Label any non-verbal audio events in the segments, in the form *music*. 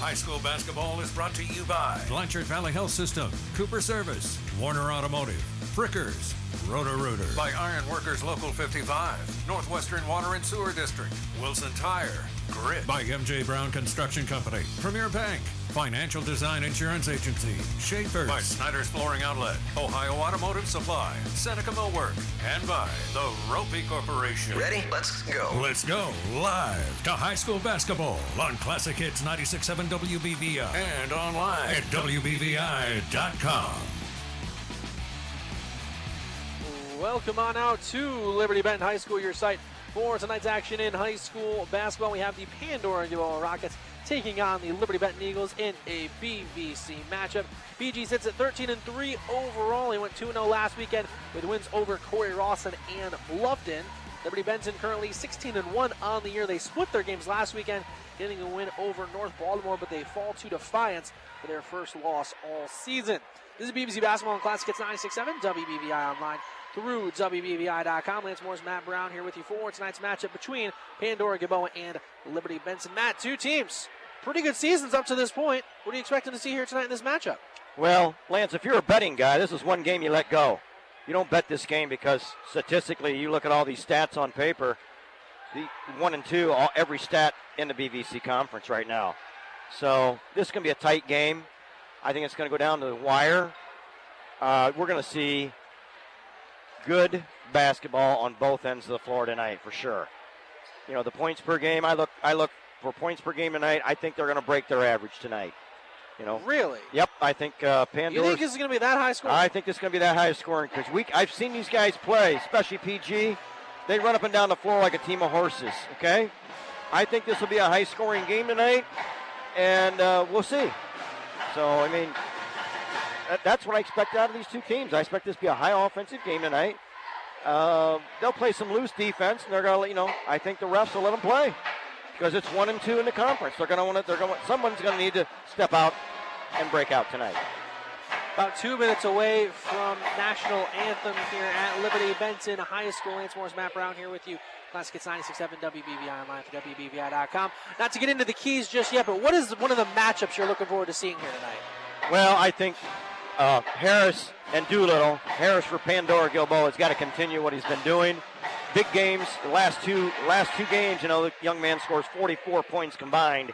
High school basketball is brought to you by Blanchard Valley Health System, Cooper Service, Warner Automotive, Frickers, Roto Rooter, by Iron Workers Local 55, Northwestern Water and Sewer District, Wilson Tire, Grit, by MJ Brown Construction Company, Premier Bank, Financial Design Insurance Agency, Schaefer, by Snyder's Flooring Outlet, Ohio Automotive Supply, Seneca Millwork, and by the Roppe Corporation. Ready? Let's go. Let's go live to high school basketball on Classic Hits 96.7 WBVI and online at WBVI.com. Welcome on out to Liberty Benton High School, your site for tonight's action in high school basketball. We have the Pandora Duo Rockets taking on the Liberty Benton Eagles in a BVC matchup. BG sits at 13 and 3 overall. He went 2 0 last weekend with wins over Cory Rawson and Bluffton. Liberty Benton currently 16 and 1 on the year. They split their games last weekend, getting a win over North Baltimore, but they fall to Defiance for their first loss all season. This is BVC Basketball and Classic Hits 96.7 WBVI Online through WBVI.com. Lance Morris, Matt Brown here with you for tonight's matchup between Pandora Gilboa and Liberty Benton. Matt, two teams. Pretty good seasons up to this point. What are you expecting to see here tonight in this matchup? Well, Lance, if you're a betting guy, this is one game you let go. You don't bet this game because statistically, you look at all these stats on paper. The one and two, all, every stat in the BVC conference right now. So this is going to be a tight game. I think it's going to go down to the wire. Uh, we're going to see good basketball on both ends of the floor tonight for sure. You know, the points per game, I look I look for points per game tonight. I think they're going to break their average tonight. You know, really? Yep, I think uh, Pandora. You think this is going to be that high scoring? I think this is going to be that high scoring because we I've seen these guys play, especially PG. They run up and down the floor like a team of horses. Okay, I think this will be a high scoring game tonight, and uh, we'll see. So I mean, that's what I expect out of these two teams. I expect this to be a high offensive game tonight. Uh, they'll play some loose defense, and they're going to, you know, I think the refs will let them play because it's one and two in the conference. They're going to want to. They're going. Someone's going to need to step out and break out tonight. About two minutes away from national anthem here at Liberty Benton High School. Lance Morris, Matt Brown here with you. Classic Hits 96.7 WBVI online for WBVI.com. Not to get into the keys just yet, but what is one of the matchups you're looking forward to seeing here tonight? Well, I think uh, Harris and Doolittle. Harris for Pandora Gilboa has got to continue what he's been doing. Big games, the last two last two games, you know, the young man scores 44 points combined.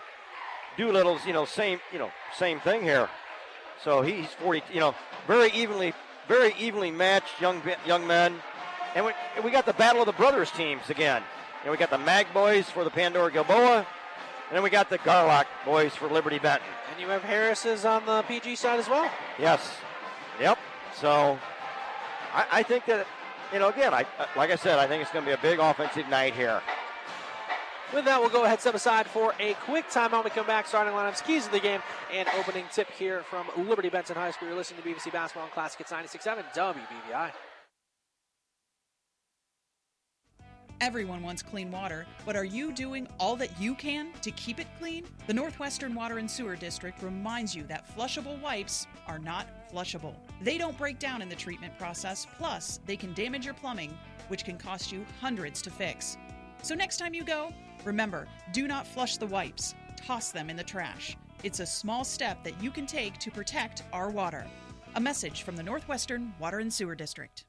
Doolittle's, you know, same, you know, same thing here. So he's 40, you know, very evenly, very evenly matched young young men. And we, we got the battle of the brothers teams again. And we got the Mag boys for the Pandora Gilboa, and then we got the Garlock boys for Liberty Benton. And you have Harris's on the PG side as well. Yes. Yep. So I, I think that, you know, again, I uh, like I said, I think it's going to be a big offensive night here. With that, we'll go ahead, step aside for a quick timeout. We come back, starting lineups, keys of the game, and opening tip here from Liberty Benton High School. You're listening to BVC Basketball and Classic. It's 96.7 WBVI. Everyone wants clean water, but are you doing all that you can to keep it clean? The Northwestern Water and Sewer District reminds you that flushable wipes are not flushable. They don't break down in the treatment process, plus, they can damage your plumbing, which can cost you hundreds to fix. So, next time you go, remember do not flush the wipes, toss them in the trash. It's a small step that you can take to protect our water. A message from the Northwestern Water and Sewer District.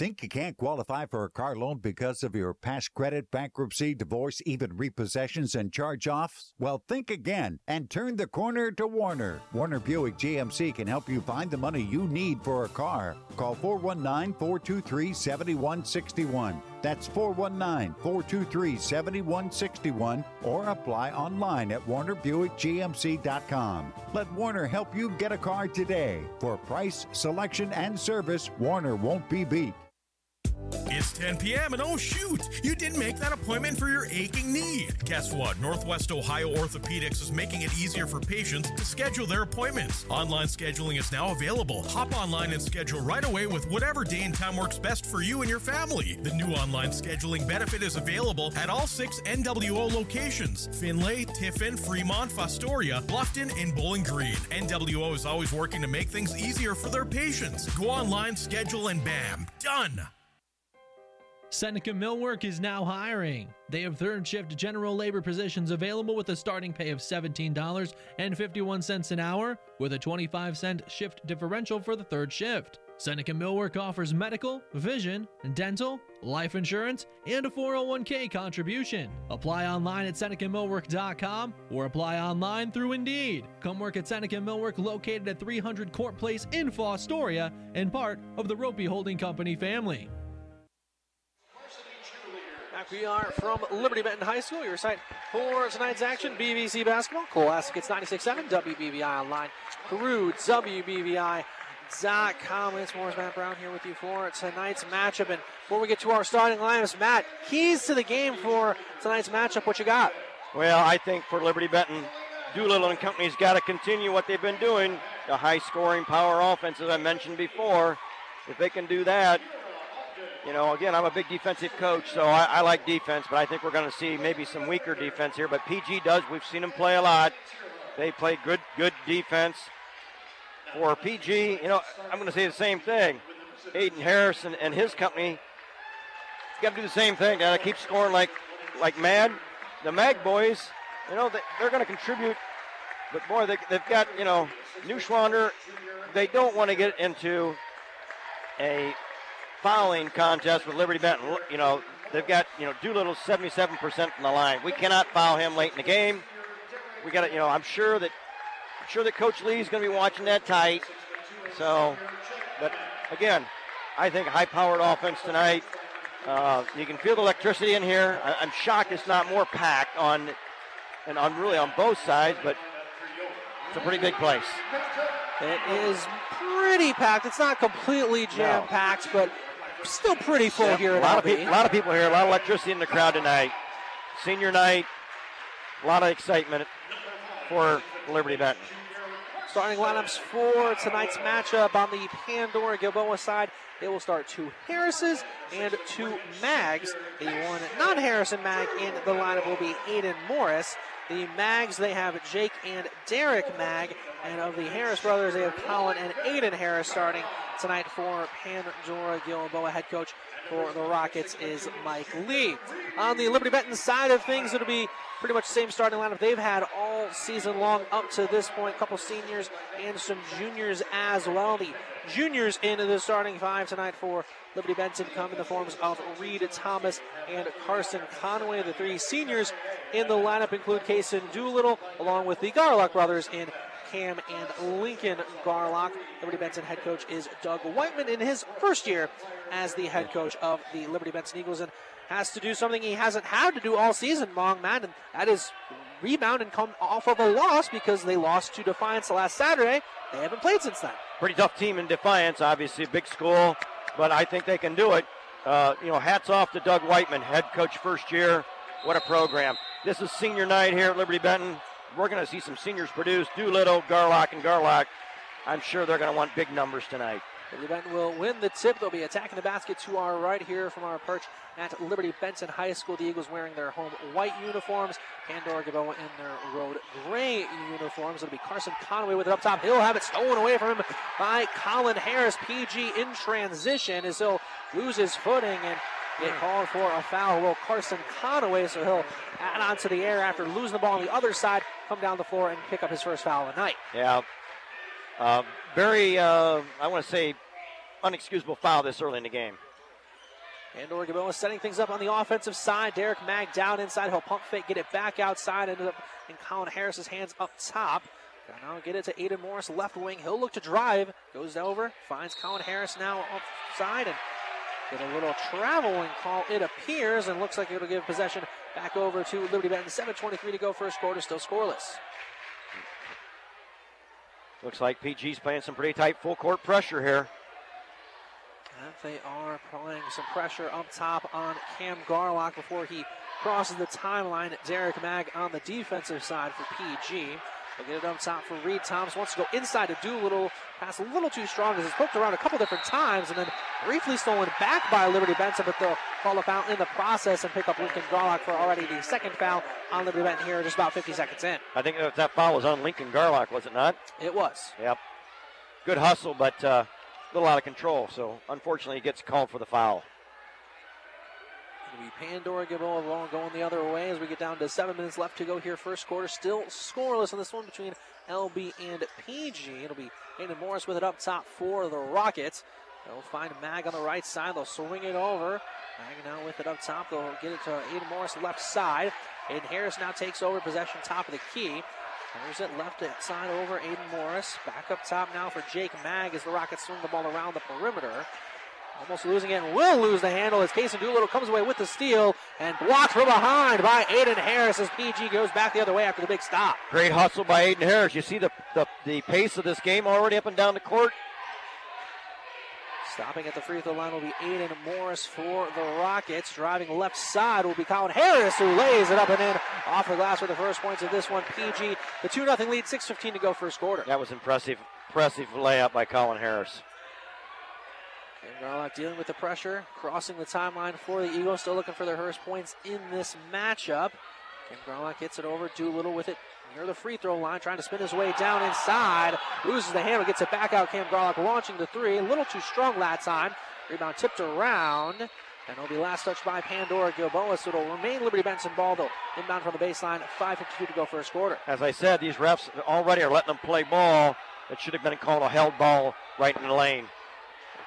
Think you can't qualify for a car loan because of your past credit, bankruptcy, divorce, even repossessions and charge offs? Well, think again and turn the corner to Warner. Warner Buick GMC can help you find the money you need for a car. Call 419 423 7161. That's 419 423 7161 or apply online at warnerbuickgmc.com. Let Warner help you get a car today. For price, selection, and service, Warner won't be beat. It's 10 p.m. and oh shoot, you didn't make that appointment for your aching knee. Guess what? Northwest Ohio Orthopedics is making it easier for patients to schedule their appointments. Online scheduling is now available. Hop online and schedule right away with whatever day and time works best for you and your family. The new online scheduling benefit is available at all six NWO locations Findlay, Tiffin, Fremont, Fostoria, Bluffton, and Bowling Green. NWO is always working to make things easier for their patients. Go online, schedule, and bam, done. Seneca Millwork is now hiring. They have third shift general labor positions available with a starting pay of $17.51 an hour with a 25 cent shift differential for the third shift. Seneca Millwork offers medical, vision, dental, life insurance, and a 401k contribution. Apply online at SenecaMillwork.com or apply online through Indeed. Come work at Seneca Millwork located at 300 Court Place in Fostoria and part of the Roppe Holding Company family. Back we are from Liberty Benton High School, your site for tonight's action, BVC Basketball. Classic, it's 96.7 WBVI online through WBVI.com. It's Morris Matt Brown here with you for tonight's matchup. And before we get to our starting lineups, Matt, keys to the game for tonight's matchup. What you got? Well, I think for Liberty Benton, Doolittle and company's got to continue what they've been doing. The high scoring power offense, as I mentioned before. If they can do that, you know, again, I'm a big defensive coach, so I, I like defense, but I think we're going to see maybe some weaker defense here. But PG does. We've seen them play a lot. They play good, good defense. For PG, you know, I'm going to say the same thing. Aiden Harris and, and his company got to do the same thing. Got to keep scoring like, like mad. The Mag boys, you know, they, they're going to contribute, but boy, they, they've got, you know, Neuschwander. They don't want to get into a fouling contest with Liberty Benton. You know, they've got, you know, Doolittle 77% from the line. We cannot foul him late in the game. We got to, you know, I'm sure that I'm sure that Coach Lee's going to be watching that tight. So, but again, I think high-powered offense tonight. Uh, you can feel the electricity in here. I, am shocked it's not more packed on, and on really on both sides, but it's a pretty big place. It is pretty packed. It's not completely jam-packed, no. but still pretty full yep. here. A lot of people, a lot of people here. A lot of electricity in the crowd tonight. Senior night. A lot of excitement for Liberty Benton. Starting lineups for tonight's matchup on the Pandora Gilboa side. It will start two Harrises and two Mags. The one non-Harrison Mag in the lineup will be Aiden Morris. The Mags, they have Jake and Derek Mag. And of the Harris brothers, they have Colin and Aiden Harris starting tonight for Pandora Gilboa. Head coach for the Rockets is Mike Lee. On the Liberty Benton side of things, it'll be pretty much the same starting lineup they've had all season long up to this point. A couple seniors and some juniors as well. The juniors into the starting five tonight for Liberty Benton come in the forms of Reed Thomas and Carson Conway. The three seniors in the lineup include Kason Doolittle, along with the Garlock brothers in Cam and Lincoln Garlock. Liberty Benton head coach is Doug Whiteman in his first year as the head coach of the Liberty Benton Eagles and has to do something he hasn't had to do all season long, man, and that is rebound and come off of a loss because they lost to Defiance last Saturday. They haven't played since then. Pretty tough team in Defiance, obviously, big school, but I think they can do it. Uh, you know, hats off to Doug Whiteman, head coach first year. What a program. This is senior night here at Liberty Benton we're going to see some seniors produce. Doolittle, Garlock, and Garlock. I'm sure they're going to want big numbers tonight. Liberty Benton will win the tip. They'll be attacking the basket to our right here from our perch at Liberty Benton High School. The Eagles wearing their home white uniforms. Pandora Gilboa in their road gray uniforms. It'll be Carson Conway with it up top. He'll have it stolen away from him by Colin Harris. PG in transition as he'll lose his footing and get called for a foul. Will Carson Conway, so he'll add on to the air after losing the ball on the other side, come down the floor and pick up his first foul of the night. Yeah. Uh, very, uh, I want to say, unexcusable foul this early in the game. Pandora Gilboa setting things up on the offensive side. Derek Mag down inside. He'll pump fake, get it back outside. Ended up in Colin Harris's hands up top. Now get it to Aiden Morris, left wing. He'll look to drive. Goes over, finds Colin Harris now offside and Get a little traveling call, it appears, and looks like it'll give possession back over to Liberty Benton. 7.23 to go first quarter, still scoreless. Looks like PG's playing some pretty tight full court pressure here. And they are applying some pressure up top on Cam Garlock before he crosses the timeline. Derek Mag on the defensive side for PG. They'll get it up top for Reed. Thomas wants to go inside to Doolittle. Pass a little too strong as it's poked around a couple different times and then briefly stolen back by Liberty Benton, but they'll call a foul in the process and pick up Lincoln Garlock for already the second foul on Liberty Benton here just about 50 seconds in. I think that foul was on Lincoln Garlock, was it not? It was. Yep. Good hustle, but uh, a little out of control. So unfortunately, he gets called for the foul. Be Pandora Gilboa going the other way as we get down to seven minutes left to go here. First quarter, still scoreless in this one between LB and PG. It'll be Hayden Morris with it up top for the Rockets. They'll find Mag on the right side. They'll swing it over. Mag now with it up top. They'll get it to Aiden Morris left side. Aiden Harris now takes over possession top of the key. There's it left side over Aiden Morris. Back up top now for Jake Mag as the Rockets swing the ball around the perimeter. Almost losing it and will lose the handle as Casey Doolittle comes away with the steal and blocked from behind by Aiden Harris as PG goes back the other way after the big stop. Great hustle by Aiden Harris. You see the, the, the pace of this game already up and down the court. Stopping at the free throw line will be Aiden Morris for the Rockets. Driving left side will be Colin Harris, who lays it up and in off the glass for the first points of this one. PG, the 2 0 lead, 6.15 to go first quarter. That was impressive. Impressive layup by Colin Harris. And Garlock dealing with the pressure, crossing the timeline for the Eagles, still looking for their first points in this matchup. And Garlock gets it over. Doolittle with it near the free throw line, trying to spin his way down inside. Loses the handle, gets it back out. Cam Garlock launching the three. A little too strong that time. Rebound tipped around. And it'll be last touch by Pandora Gilboa. So it'll remain Liberty Benton ball, though. Inbound from the baseline, 5.52 to go first quarter. As I said, these refs already are letting them play ball. It should have been called a held ball right in the lane.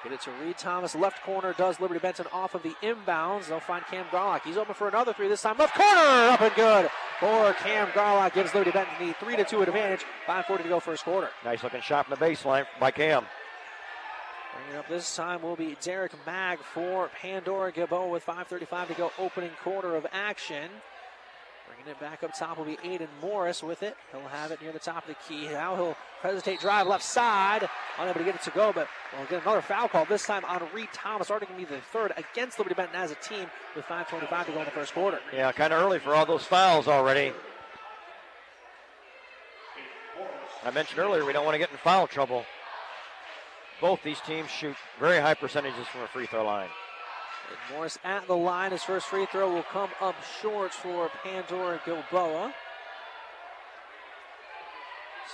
Get it to Reed Thomas. Left corner does Liberty Benton off of the inbounds. They'll find Cam Garlock. He's open for another three this time. Left corner up and good for Cam Garlock. Gives Liberty Benton the 3 to 2 advantage. 5.40 to go first quarter. Nice looking shot from the baseline by Cam. Bringing up this time will be Derek Mag for Pandora Gilboa with 5.35 to go. Opening quarter of action. Bringing it back up top will be Aiden Morris with it. He'll have it near the top of the key. Now he'll hesitate drive left side. Unable to get it to go, but we'll get another foul call. This time on Reed Thomas, already going to be the third against Liberty Benton as a team with 5.25 to go in the first quarter. Yeah, kind of early for all those fouls already. I mentioned earlier we don't want to get in foul trouble. Both these teams shoot very high percentages from a free throw line. And Morris at the line. His first free throw will come up short for Pandora Gilboa.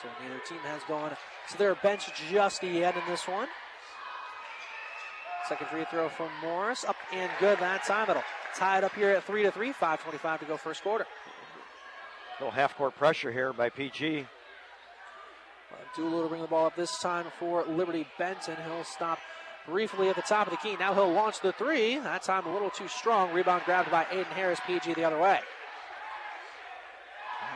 So neither team has gone to their bench just yet in this one. Second free throw from Morris. Up and good that time. It'll tie it up here at 3 to 3. 5.25 to go first quarter. Little half court pressure here by PG. Doolittle to bring the ball up this time for Liberty Benton. He'll stop briefly at the top of the key. Now he'll launch the three. That time a little too strong. Rebound grabbed by Aiden Harris. PG the other way.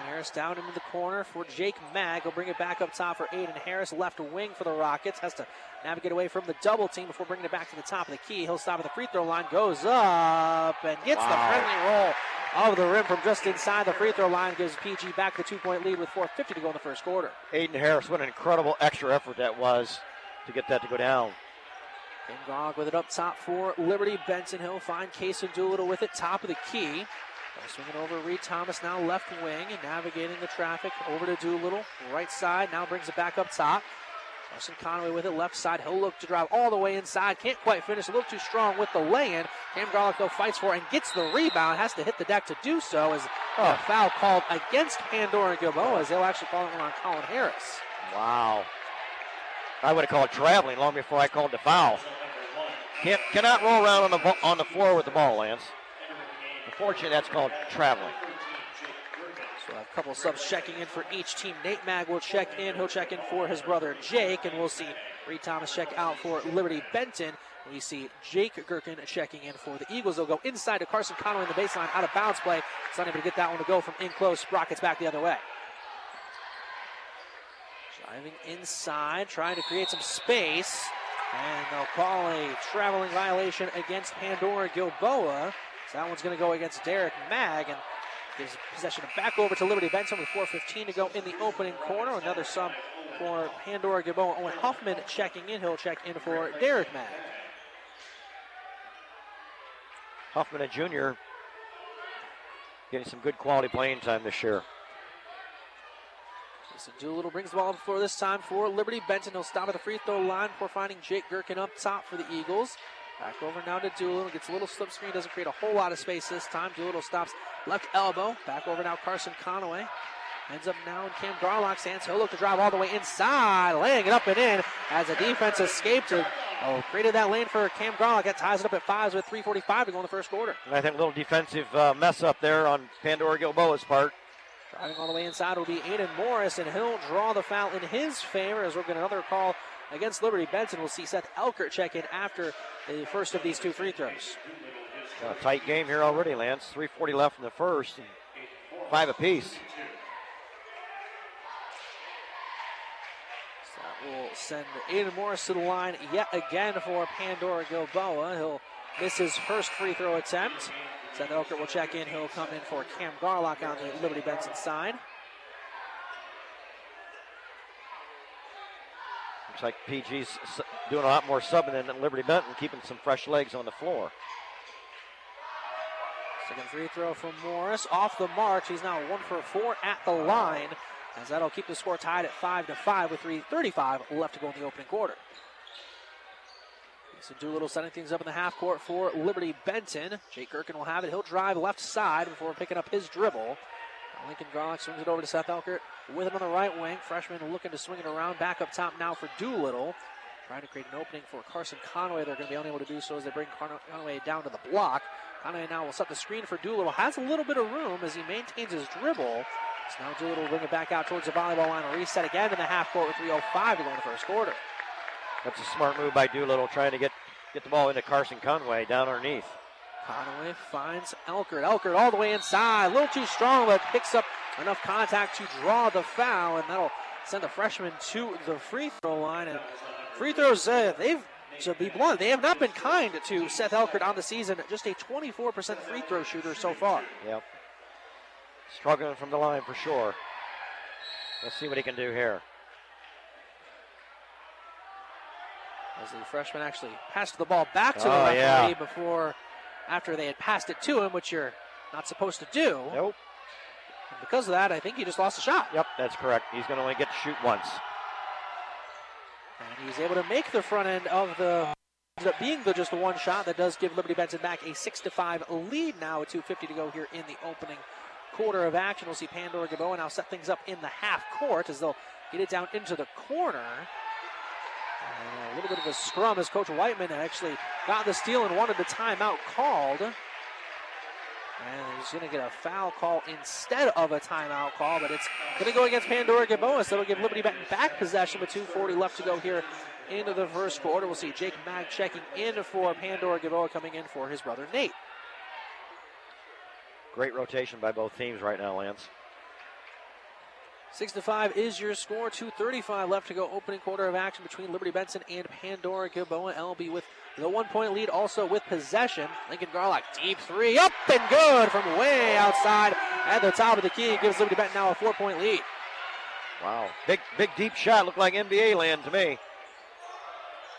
Harris down into the corner for Jake Mag. He'll bring it back up top for Aiden Harris. Left wing for the Rockets. Has to navigate away from the double team before bringing it back to the top of the key. He'll stop at the free throw line. Goes up and gets wow. the friendly roll of the rim from just inside the free throw line. Gives PG back the two point lead with 4.50 to go in the first quarter. Aiden Harris, what an incredible extra effort that was to get that to go down. And Gog with it up top for Liberty. Benton Hill find Kason Doolittle with it, top of the key. Swinging over Reed Thomas now left wing and navigating the traffic over to Doolittle. Right side now brings it back up top. Carson Conway with it left side. He'll look to drive all the way inside. Can't quite finish. A little too strong with the lay-in. Cam Garlock though fights for and gets the rebound. Has to hit the deck to do so as oh. a foul called against Pandora and Gilboa as they'll actually call it on Colin Harris. Wow. I would have called traveling long before I called the foul. Can't, cannot roll around on the on the floor with the ball, Lance. Unfortunately, that's called traveling. So a couple subs checking in for each team. Nate Mag will check in. He'll check in for his brother Jake, and we'll see Reed Thomas check out for Liberty Benton. We see Jake Gherkin checking in for the Eagles. They'll go inside to Carson Conway in the baseline, out of bounds play. It's unable to get that one to go from in close. Rockets back the other way. Driving inside, trying to create some space. And they'll call a traveling violation against Pandora Gilboa. So that one's going to go against Derek Mag and gives possession back over to Liberty Benton with 4.15 to go in the opening corner. Another sub for Pandora Gilboa. Owen Huffman checking in. He'll check in for Derek Mag. Huffman and Jr. getting some good quality playing time this year. Kason Doolittle brings the ball up for this time for Liberty Benton. He'll stop at the free throw line before finding Jake Gherkin up top for the Eagles. Back over now to Doolittle. Gets a little slip screen. Doesn't create a whole lot of space this time. Doolittle stops left elbow. Back over now Carson Conway. Ends up now in Cam Garlock's hands. He'll look to drive all the way inside, laying it up and in as the defense escaped and oh, created that lane for Cam Garlock. That ties it up at fives with 3.45 to go in the first quarter. And I think a little defensive uh, mess up there on Pandora Gilboa's part. Driving all the way inside will be Aiden Morris, and he'll draw the foul in his favor as we'll get another call against Liberty Benton. We'll see Seth Elkert check in after the first of these two free throws. A tight game here already, Lance. 3.40 left in the first, five apiece. So that will send Aiden Morris to the line yet again for Pandora Gilboa. He'll miss his first free throw attempt. Seth Elkert will check in. He'll come in for Cam Garlock on the Liberty Benton side. Looks like PG's doing a lot more subbing than Liberty Benton, keeping some fresh legs on the floor. Second free throw from Morris off the mark. He's now one for four at the line, as that'll keep the score tied at five to five with 3:35 left to go in the opening quarter. So Doolittle setting things up in the half court for Liberty Benton. Jake Gherkin will have it. He'll drive left side before picking up his dribble. Lincoln Garlock swings it over to Seth Elkert with it on the right wing. Freshman looking to swing it around. Back up top now for Doolittle. Trying to create an opening for Carson Conway. They're going to be unable to do so as they bring Conway down to the block. Conway now will set the screen for Doolittle. Has a little bit of room as he maintains his dribble. So now Doolittle will bring it back out towards the volleyball line. A reset again in the half court with 3.05 to go in the first quarter. That's a smart move by Doolittle, trying to get get the ball into Carson Conway down underneath. Conway finds Elkert. Elkert all the way inside. A little too strong, but picks up enough contact to draw the foul, and that'll send the freshman to the free throw line. And free throws, uh, they've, to be blunt, they have not been kind to Seth Elkert on the season. Just a 24% free throw shooter so far. Yep. Struggling from the line for sure. Let's see what he can do here. As the freshman actually passed the ball back to oh, the referee yeah. before, after they had passed it to him, which you're not supposed to do. Nope. And because of that, I think he just lost a shot. Yep, that's correct. He's going to only get to shoot once. And he's able to make the front end of the ends up being the just the one shot that does give Liberty Benton back a six to five lead now with 250 to go here in the opening quarter of action. We'll see Pandora Gilboa now set things up in the half court as they'll get it down into the corner. And a little bit of a scrum as Coach Whiteman actually got the steal and wanted the timeout called. And he's going to get a foul call instead of a timeout call, but it's going to go against Pandora Gilboa, so it'll give Liberty Benton back possession with 2.40 left to go here into the first quarter. We'll see Jake Mag checking in for Pandora Gilboa coming in for his brother Nate. Great rotation by both teams right now, Lance. Six to five is your score. 2:35 left to go. Opening quarter of action between Liberty Benton and Pandora Gilboa. LB with the one-point lead, also with possession. Lincoln Garlock deep three, up and good from way outside at the top of the key. Gives Liberty Benton now a four-point lead. Wow, big, big deep shot. Looked like NBA land to me.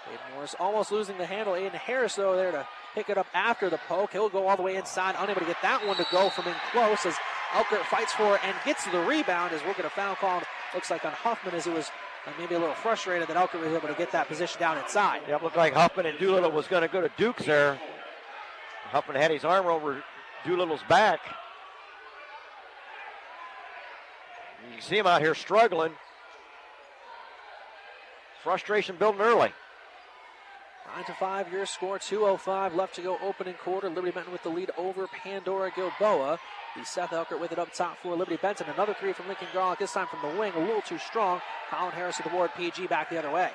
Aiden Morris almost losing the handle. Aiden Harris though there to pick it up after the poke. He'll go all the way inside, unable to get that one to go from in close as Elkert fights for it and gets the rebound as we'll get a foul called. Looks like on Huffman as it was uh, maybe a little frustrated that Elkert was able to get that position down inside. Yep, looked like Huffman and Doolittle was going to go to Dukes there. Huffman had his arm over Doolittle's back. You see him out here struggling. Frustration building early. 9 to 5, your score, 2.05 left to go, opening quarter. Liberty Benton with the lead over Pandora Gilboa. The Seth Elkert with it up top for Liberty Benton. Another three from Lincoln Garlock, this time from the wing, a little too strong. Colin Harris at the board, PG back the other way.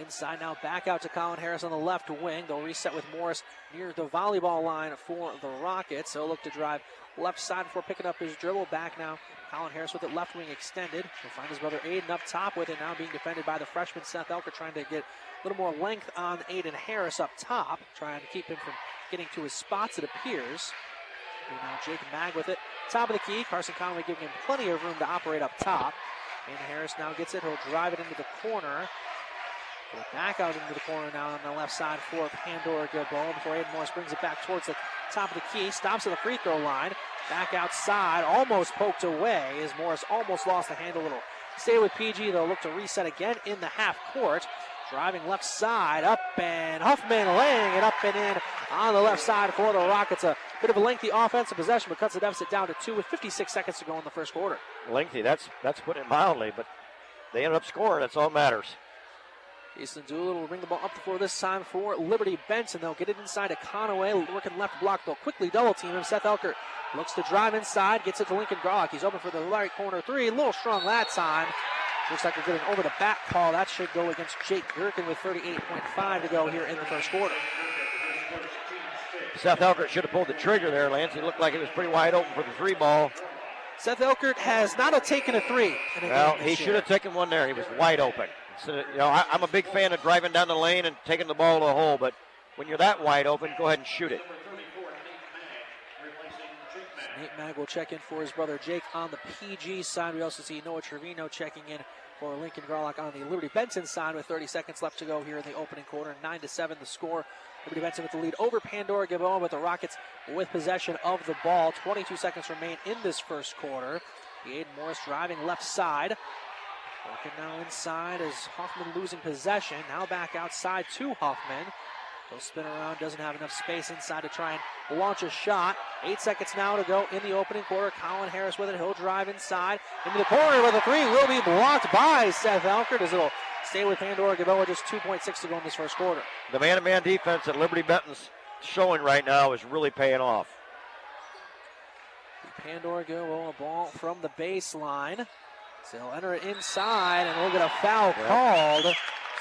Inside now, back out to Colin Harris on the left wing. They'll reset with Morris near the volleyball line for the Rockets. They'll look to drive left side before picking up his dribble. Back now, Colin Harris with it left wing extended. He'll find his brother Aiden up top with it now being defended by the freshman Seth Elkert, trying to get a little more length on Aiden Harris up top, trying to keep him from getting to his spots, it appears. And now Jake Mag with it. Top of the key. Carson Conway giving him plenty of room to operate up top. And Harris now gets it. He'll drive it into the corner. Back out into the corner now on the left side for Pandora Gilboa before Aiden Morris brings it back towards the top of the key. Stops at the free throw line. Back outside. Almost poked away as Morris almost lost the handle. Little stay with PG. They'll look to reset again in the half court. driving left side, up and Huffman laying it up and in on the left side for the Rockets. A bit of a lengthy offensive possession, but cuts the deficit down to two with 56 seconds to go in the first quarter. Lengthy, that's that's putting it mildly, but they ended up scoring. That's all that matters. Kason Doolittle will bring the ball up the floor this time for Liberty Benton. They'll get it inside to Conaway, working left block. They'll quickly double team him. Seth Elkert looks to drive inside, gets it to Lincoln Garlock. He's open for the right corner three. A little strong that time. Looks like we're getting over the back call. That should go against Jake Gherkin with 38.5 to go here in the first quarter. Seth Elkert should have pulled the trigger there, Lance. He looked like it was pretty wide open for the three ball. Seth Elkert has not taken a three. well, he should have taken one there. He was wide open. So, you know, I, am a big fan of driving down the lane and taking the ball to the hole, but when you're that wide open, go ahead and shoot it. Nate Mag will check in for his brother Jake on the PG side. We also see Noah Trevino checking in for Lincoln Garlock on the Liberty Benton side with 30 seconds left to go here in the opening quarter. 9 to 7 the score. Liberty Benton with the lead over Pandora Gilboa, but the Rockets with possession of the ball. 22 seconds remain in this first quarter. Aiden Morris driving left side. Working now inside as Huffman losing possession. Now back outside to Huffman. He'll spin around, doesn't have enough space inside to try and launch a shot. Eight seconds now to go in the opening quarter. Colin Harris with it. He'll drive inside into the corner with a three. Will be blocked by Seth Elkert as it'll stay with Pandora Gilboa. Just 2.6 to go in this first quarter. The man-to-man defense that Liberty Benton's showing right now is really paying off. Pandora Gilboa ball from the baseline. So he'll enter it inside, and we'll get a foul yep. called.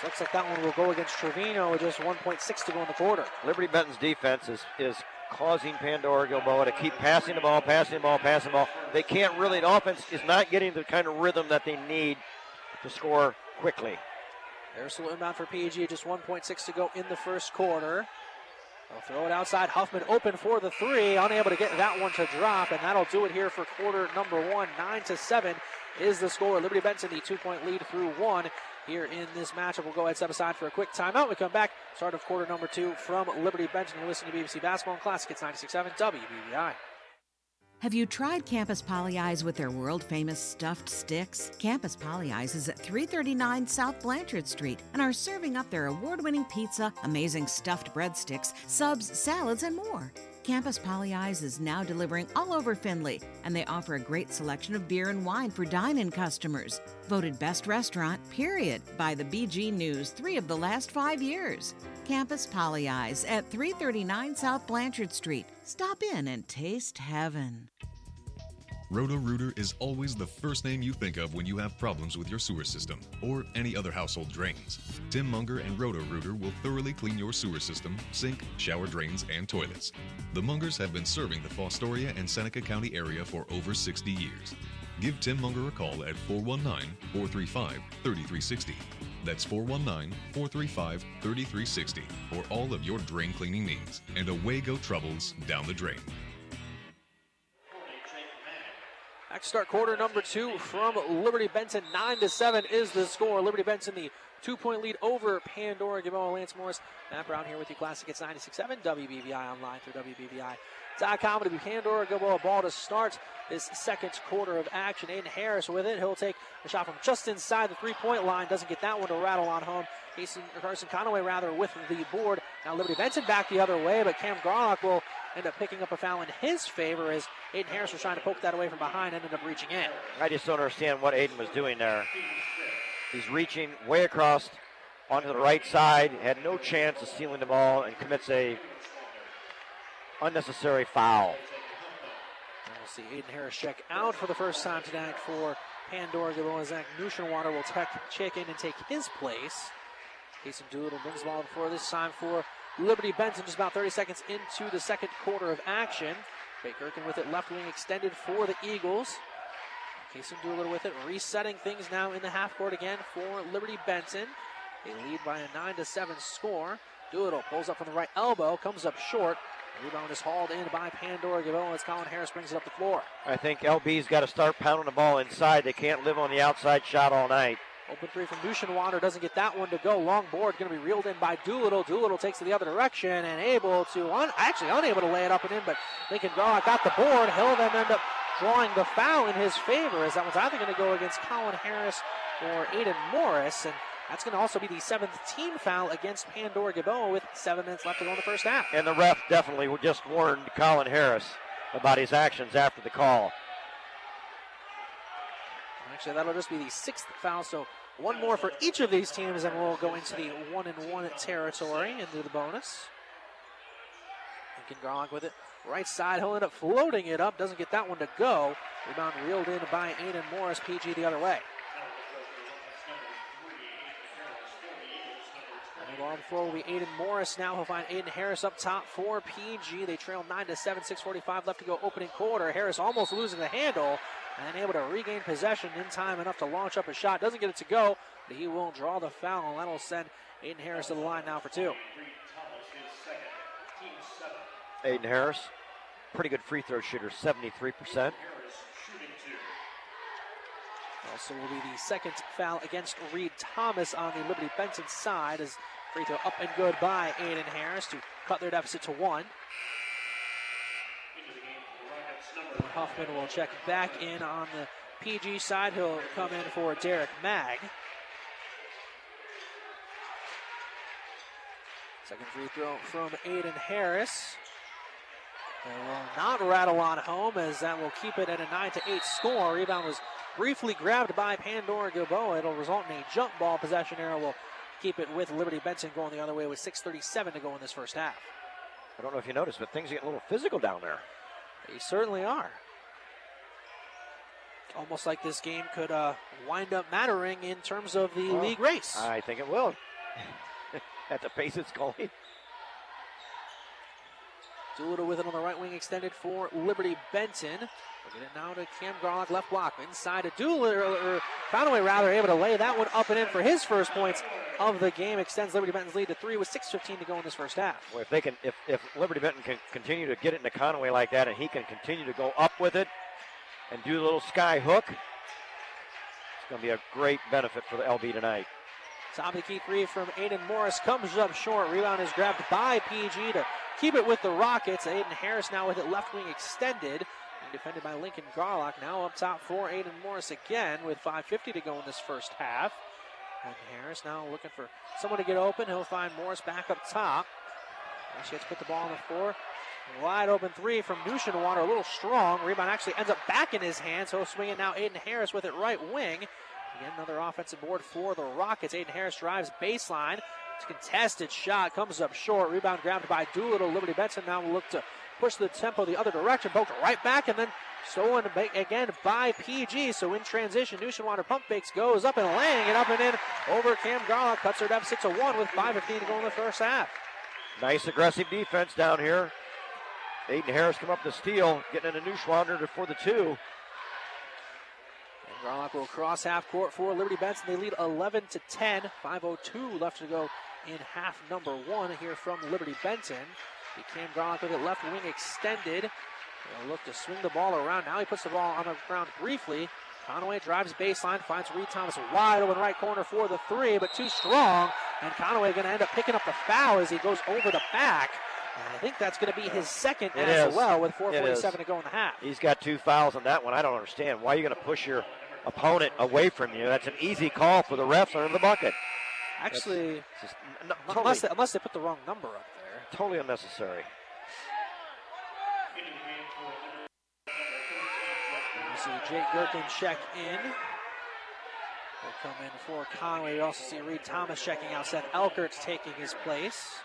Looks like that one will go against Trevino with just 1.6 to go in the quarter. Liberty Benton's defense is, is causing Pandora Gilboa to keep passing the ball, passing the ball, passing the ball. They can't really, the offense is not getting the kind of rhythm that they need to score quickly. There's a inbound for PG, just 1.6 to go in the first quarter. They'll throw it outside. Huffman open for the three, unable to get that one to drop, and that'll do it here for quarter number one. Nine to seven is the score. Liberty Benton, the two-point lead through one here in this matchup. We'll go ahead and step aside for a quick timeout. We come back, start of quarter number two from Liberty Benton. You're listening to BVC Basketball and Classic. It's 96.7 WBVI. Have you tried Campus Poly Eyes with their world famous stuffed sticks? Campus Poly Eyes is at 339 South Blanchard Street and are serving up their award winning pizza, amazing stuffed breadsticks, subs, salads, and more. Campus Poly Eyes is now delivering all over Findlay, and they offer a great selection of beer and wine for dine in customers. Voted best restaurant, period, by the BG News three of the last five years. Campus Poly Eyes at 339 South Blanchard Street. Stop in and taste heaven. Roto-Rooter is always the first name you think of when you have problems with your sewer system or any other household drains. Tim Munger and Roto-Rooter will thoroughly clean your sewer system, sink, shower drains, and toilets. The Mungers have been serving the Fostoria and Seneca County area for over 60 years. Give Tim Munger a call at 419 435 3360. That's 419 435 3360 for all of your drain cleaning needs. And away go troubles down the drain. Back start quarter number two from Liberty Benton. Nine to seven is the score. Liberty Benton, the two-point lead over Pandora. Gilboa, Lance Morris, Matt Brown here with you. Classic. It's 96.7 WBVI online through WBVI.com. It'll be Pandora Gilboa ball to start this second quarter of action. Aiden Harris with it. He'll take a shot from just inside the three-point line. Doesn't get that one to rattle on home. Jason, Carson Conaway rather with the board. Now Liberty Benton back the other way, but Cam Garlock will end up picking up a foul in his favor as Aiden Harris was trying to poke that away from behind, ended up reaching in. I just don't understand what Aiden was doing there. He's reaching way across onto the right side, had no chance of stealing the ball, and commits a unnecessary foul. And we'll see Aiden Harris check out for the first time tonight for Pandora Gilboa. Zach Neuschwander will check in and take his place. Kason Doolittle brings the ball before this time for Liberty Benton just about 30 seconds into the second quarter of action. Jake Gherkin with it left wing extended for the Eagles. Casey Doolittle with it, resetting things now in the half court again for Liberty Benton. They lead by a 9 to 7 score. Doolittle pulls up from the right elbow, comes up short. Rebound is hauled in by Pandora Gilboa as Colin Harris brings it up the floor. I think LB's got to start pounding the ball inside. They can't live on the outside shot all night. Open three from Neuschwander doesn't get that one to go. Long board going to be reeled in by Doolittle. Doolittle takes it the other direction and able to, un- actually unable to lay it up and in, but Lincoln Garlock got the board. He'll then end up drawing the foul in his favor as that one's either going to go against Colin Harris or Aiden Morris. And That's going to also be the seventh team foul against Pandora Gilboa with seven minutes left to go in the first half. And the ref definitely just warned Colin Harris about his actions after the call. Actually, that'll just be the sixth foul, so one more for each of these teams, and we'll go into the one and one territory do the bonus. Lincoln Garlock with it. Right side, he'll end up floating it up. Doesn't get that one to go. Rebound reeled in by Aiden Morris. PG the other way. on the floor will be Aiden Morris. Now he'll find Aiden Harris up top for PG. They trail 9 to 7, 6.45 left to go opening quarter. Harris almost losing the handle and able to regain possession in time enough to launch up a shot. Doesn't get it to go, but he will draw the foul, and that'll send Aiden Harris to the line now for two. Aiden Harris, pretty good free throw shooter, 73%. Also will be the second foul against Reed Thomas on the Liberty Benton side as free throw up and good by Aiden Harris to cut their deficit to one. Huffman will check back in on the PG side. He'll come in for Derek Mag. Second free throw from Aiden Harris. It will not rattle on home as that will keep it at a 9 to 8 score. Rebound was briefly grabbed by Pandora Gilboa. It'll result in a jump ball possession arrow. Will keep it with Liberty Benton going the other way with 6.37 to go in this first half. I don't know if you noticed, but things are getting a little physical down there. They certainly are. Almost like this game could uh, wind up mattering in terms of the well, league race. I think it will. *laughs* At the pace it's going. Doolittle with it on the right wing extended for Liberty Benton. Look at it now to Cam Garlock, left block. Inside to Doolittle, or Conaway rather, able to lay that one up and in for his first points of the game. Extends Liberty Benton's lead to three with 6.15 to go in this first half. Well, if they can, if, if Liberty Benton can continue to get it into Conaway like that and he can continue to go up with it and do a little sky hook, it's going to be a great benefit for the LB tonight. Top of the key three from Aiden Morris comes up short. Rebound is grabbed by PG to keep it with the Rockets. Aiden Harris now with it left wing extended. And defended by Lincoln Garlock. Now up top for Aiden Morris again with 5.50 to go in this first half. And Harris now looking for someone to get open. He'll find Morris back up top. She has put the ball on the floor. Wide open three from Neuschwander, a little strong. Rebound actually ends up back in his hands. He'll swing it now. Aiden Harris with it right wing. Again, another offensive board for the Rockets. Aiden Harris drives baseline. It's contested shot, comes up short. Rebound grabbed by Doolittle. Liberty Benton now will look to push the tempo the other direction. Poked right back and then stolen again by PG. So in transition, Neuschwander pump fakes goes up and laying it up and in over Cam Garlock. Cuts her deficit to one with 5.15 to go in the first half. Nice aggressive defense down here. Aiden Harris come up the steal, getting into Neuschwander for the two. Garlock will cross half court for Liberty Benton. They lead 11 to 10. 5.02 left to go in half number one here from Liberty Benton. The Cam Garlock with it left wing extended. They'll look to swing the ball around. Now he puts the ball on the ground briefly. Conaway drives baseline, finds Reed Thomas wide open right corner for the three, but too strong. And Conaway going to end up picking up the foul as he goes over the back. And I think that's going to be his second it as is. well with 4.47 to go in the half. He's got two fouls on that one. I don't understand. Why are you going to push your opponent away from you? That's an easy call for the refs under the bucket. Actually, just, no, totally, unless, they, unless they put the wrong number up there. Totally unnecessary. see Jake Gherkin check in. Will come in for Conway. You also see Reed Thomas checking out. Seth Elkert's taking his place.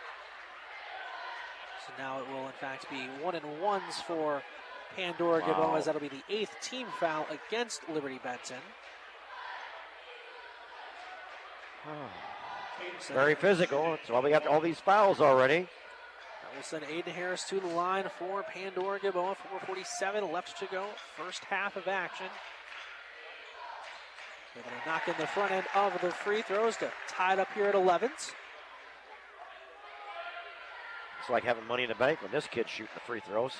So now it will, in fact, be one and ones for Pandora wow. Gilboa, that'll be the eighth team foul against Liberty Benton. Oh. Very physical. That's why we got all these fouls already. We'll send Aiden Harris to the line for Pandora Gilboa. 4.47 left to go. First half of action. They're going to knock in the front end of the free throws to tie it up here at 11s. It's like having money in the bank when this kid's shooting the free throws.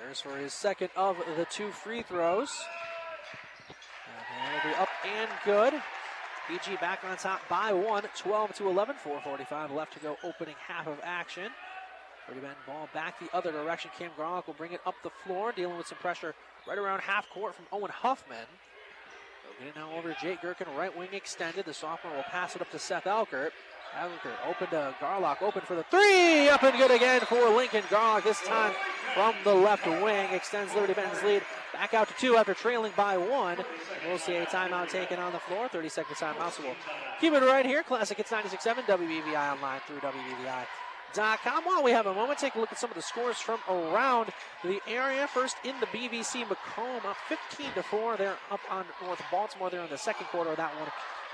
Harris for his second of the two free throws. And it'll be up and good. BG back on top by one, 12 to 11, 4.45 left to go, opening half of action. Pretty bend ball back the other direction. Cam Garlock will bring it up the floor, dealing with some pressure right around half court from Owen Huffman. They'll get it now over to Jake Gherkin, right wing extended. The sophomore will pass it up to Seth Elkert. Elkert open to Garlock, open for the three, up and good again for Lincoln Garlock. This time from the left wing, extends Liberty Benton's lead back out to two after trailing by one. We'll see a timeout taken on the floor. 30 second timeout, so we'll keep it right here. Classic, it's 96.7 WBVI online through WBVI.com. While we have a moment, take a look at some of the scores from around the area. First in the BVC, Macomb up 15 to 4. They're up on North Baltimore. They're in the second quarter of that one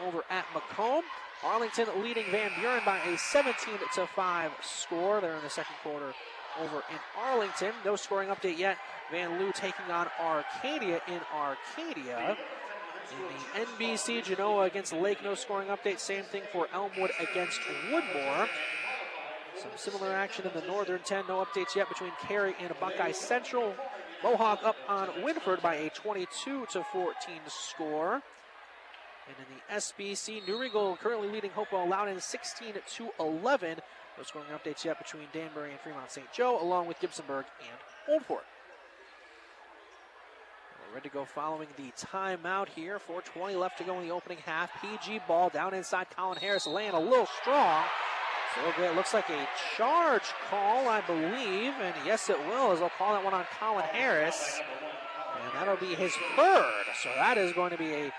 over at Macomb. Arlington leading Van Buren by a 17 to 5 score. They're in the second quarter over in Arlington. No scoring update yet. Vanlue taking on Arcadia in Arcadia. In the NBC, Genoa against Lake, no scoring update. Same thing for Elmwood against Woodmore. Some similar action in the Northern 10. No updates yet between Carey and Buckeye Central. Mohawk up on Wynford by a 22 to 14 score. And in the SBC, New Riegel currently leading Hopewell Loudon 16 to 11. No scoring updates yet between Danbury and Fremont St. Joe, along with Gibsonburg and Old Fort. We're ready to go following the timeout here. 4.20 left to go in the opening half. PG ball down inside. Colin Harris laying a little strong. So it looks like a charge call, I believe. And yes, it will, as they'll call that one on Colin Harris. And that'll be his third. So that is going to be a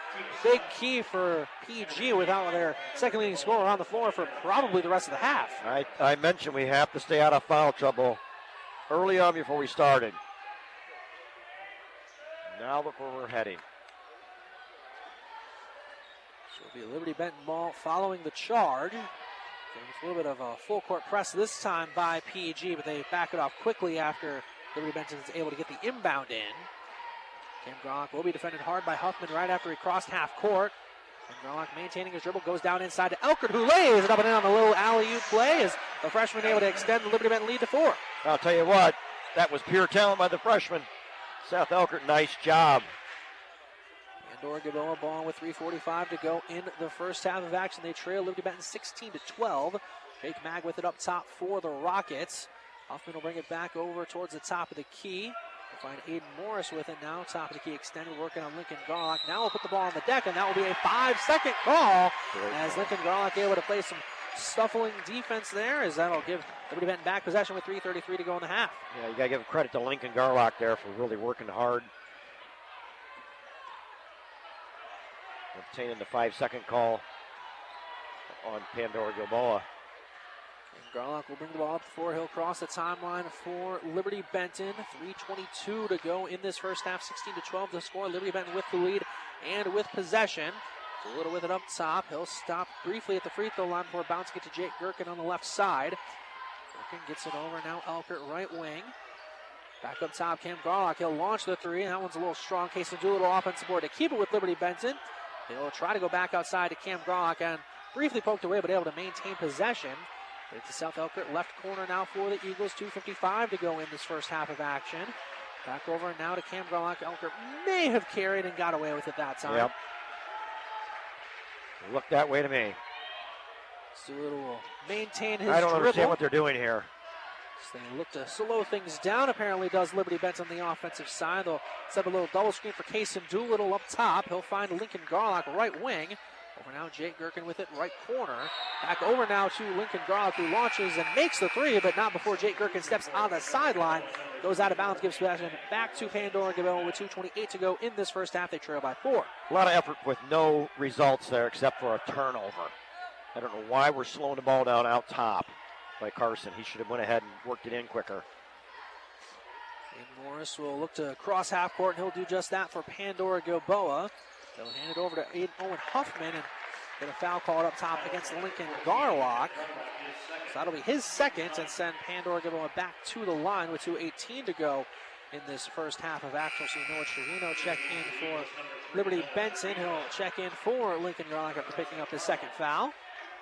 big key for PG without their second leading scorer on the floor for probably the rest of the half. I, I mentioned we have to stay out of foul trouble early on before we started. Now look where we're heading. So it'll be a Liberty Benton ball following the charge. a little bit of a full court press this time by PG, but they back it off quickly after Liberty Benton is able to get the inbound in. Cam Garlock will be defended hard by Huffman right after he crossed half court. And Garlock maintaining his dribble goes down inside to Elkert, who lays it up and in on the little alley-oop play. As the freshman able to extend the Liberty Benton lead to four. I'll tell you what, that was pure talent by the freshman. Seth Elkert, nice job. Pandora Gilboa ball with 3.45 to go in the first half of action. They trail Liberty Benton 16 to 12. Jake Mag with it up top for the Rockets. Huffman will bring it back over towards the top of the key. We'll find Aiden Morris with it now. Top of the key extended, working on Lincoln Garlock. Now we'll put the ball on the deck, and that will be a five-second call Great as Lincoln Garlock able to play some stuffling defense there, as that'll give Liberty Benton back possession with 3.33 to go in the half. Yeah, you got to give credit to Lincoln Garlock there for really working hard. Obtaining the five-second call on Pandora Gilboa. Garlock will bring the ball up the floor. He'll cross the timeline for Liberty Benton. 3.22 to go in this first half. 16 to 12 to score. Liberty Benton with the lead and with possession. A little with it up top. He'll stop briefly at the free throw line before bouncing it to Jake Gherkin on the left side. Gherkin gets it over now. Elkert right wing. Back up top, Cam Garlock. He'll launch the three. That one's a little strong. Case to do a little offensive board to keep it with Liberty Benton. He'll try to go back outside to Cam Garlock and briefly poked away, but able to maintain possession. It's a Seth Elkert left corner now for the Eagles. 2.55 to go in this first half of action. Back over now to Cam Garlock. Elkert may have carried and got away with it that time. Yep. Look that way to me. Doolittle will uh, maintain his I don't dribble. understand what they're doing here. So they look to slow things down. Apparently, does Liberty Benton on the offensive side. They'll set up a little double screen for Kason Doolittle up top. He'll find Lincoln Garlock right wing. Over now, Jake Gherkin with it right corner. Back over now to Lincoln Garlock, who launches and makes the three, but not before Jake Gherkin steps on the sideline. Goes out of bounds, gives possession back to Pandora Gilboa with 2.28 to go in this first half. They trail by four. A lot of effort with no results there except for a turnover. I don't know why we're slowing the ball down out top by Carson. He should have went ahead and worked it in quicker. And Morris will look to cross half court, and he'll do just that for Pandora Gilboa. They'll hand it over to Aiden Owen Huffman and get a foul called up top against Lincoln Garlock. So that'll be his second and send Pandora Gilboa back to the line with 2.18 to go in this first half of action. So Noah Chirino check in for Liberty Benton. He'll check in for Lincoln Garlock after picking up his second foul.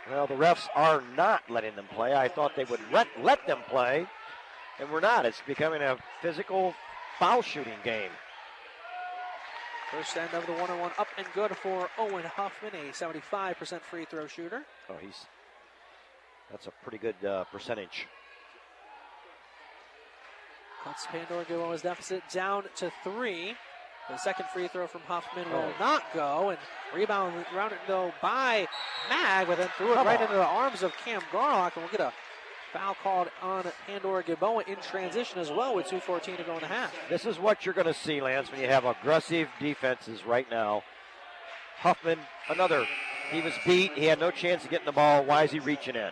Well, the refs are not letting them play. I thought they would let, let them play, and we're not. It's becoming a physical foul shooting game. First end of the one on one up and good for Owen Huffman, a 75% free throw shooter. Oh, he's that's a pretty good uh, percentage. Cuts Pandora Gilboa's deficit down to three. The second free throw from Huffman will not go, and rebound rounded though by Mag, but then threw it Come right on. into the arms of Cam Garlock, and we'll get a foul called on Pandora Gilboa in transition as well with 2.14 to go in the half. This is what you're going to see, Lance, when you have aggressive defenses right now. Huffman, another. He was beat. He had no chance of getting the ball. Why is he reaching in?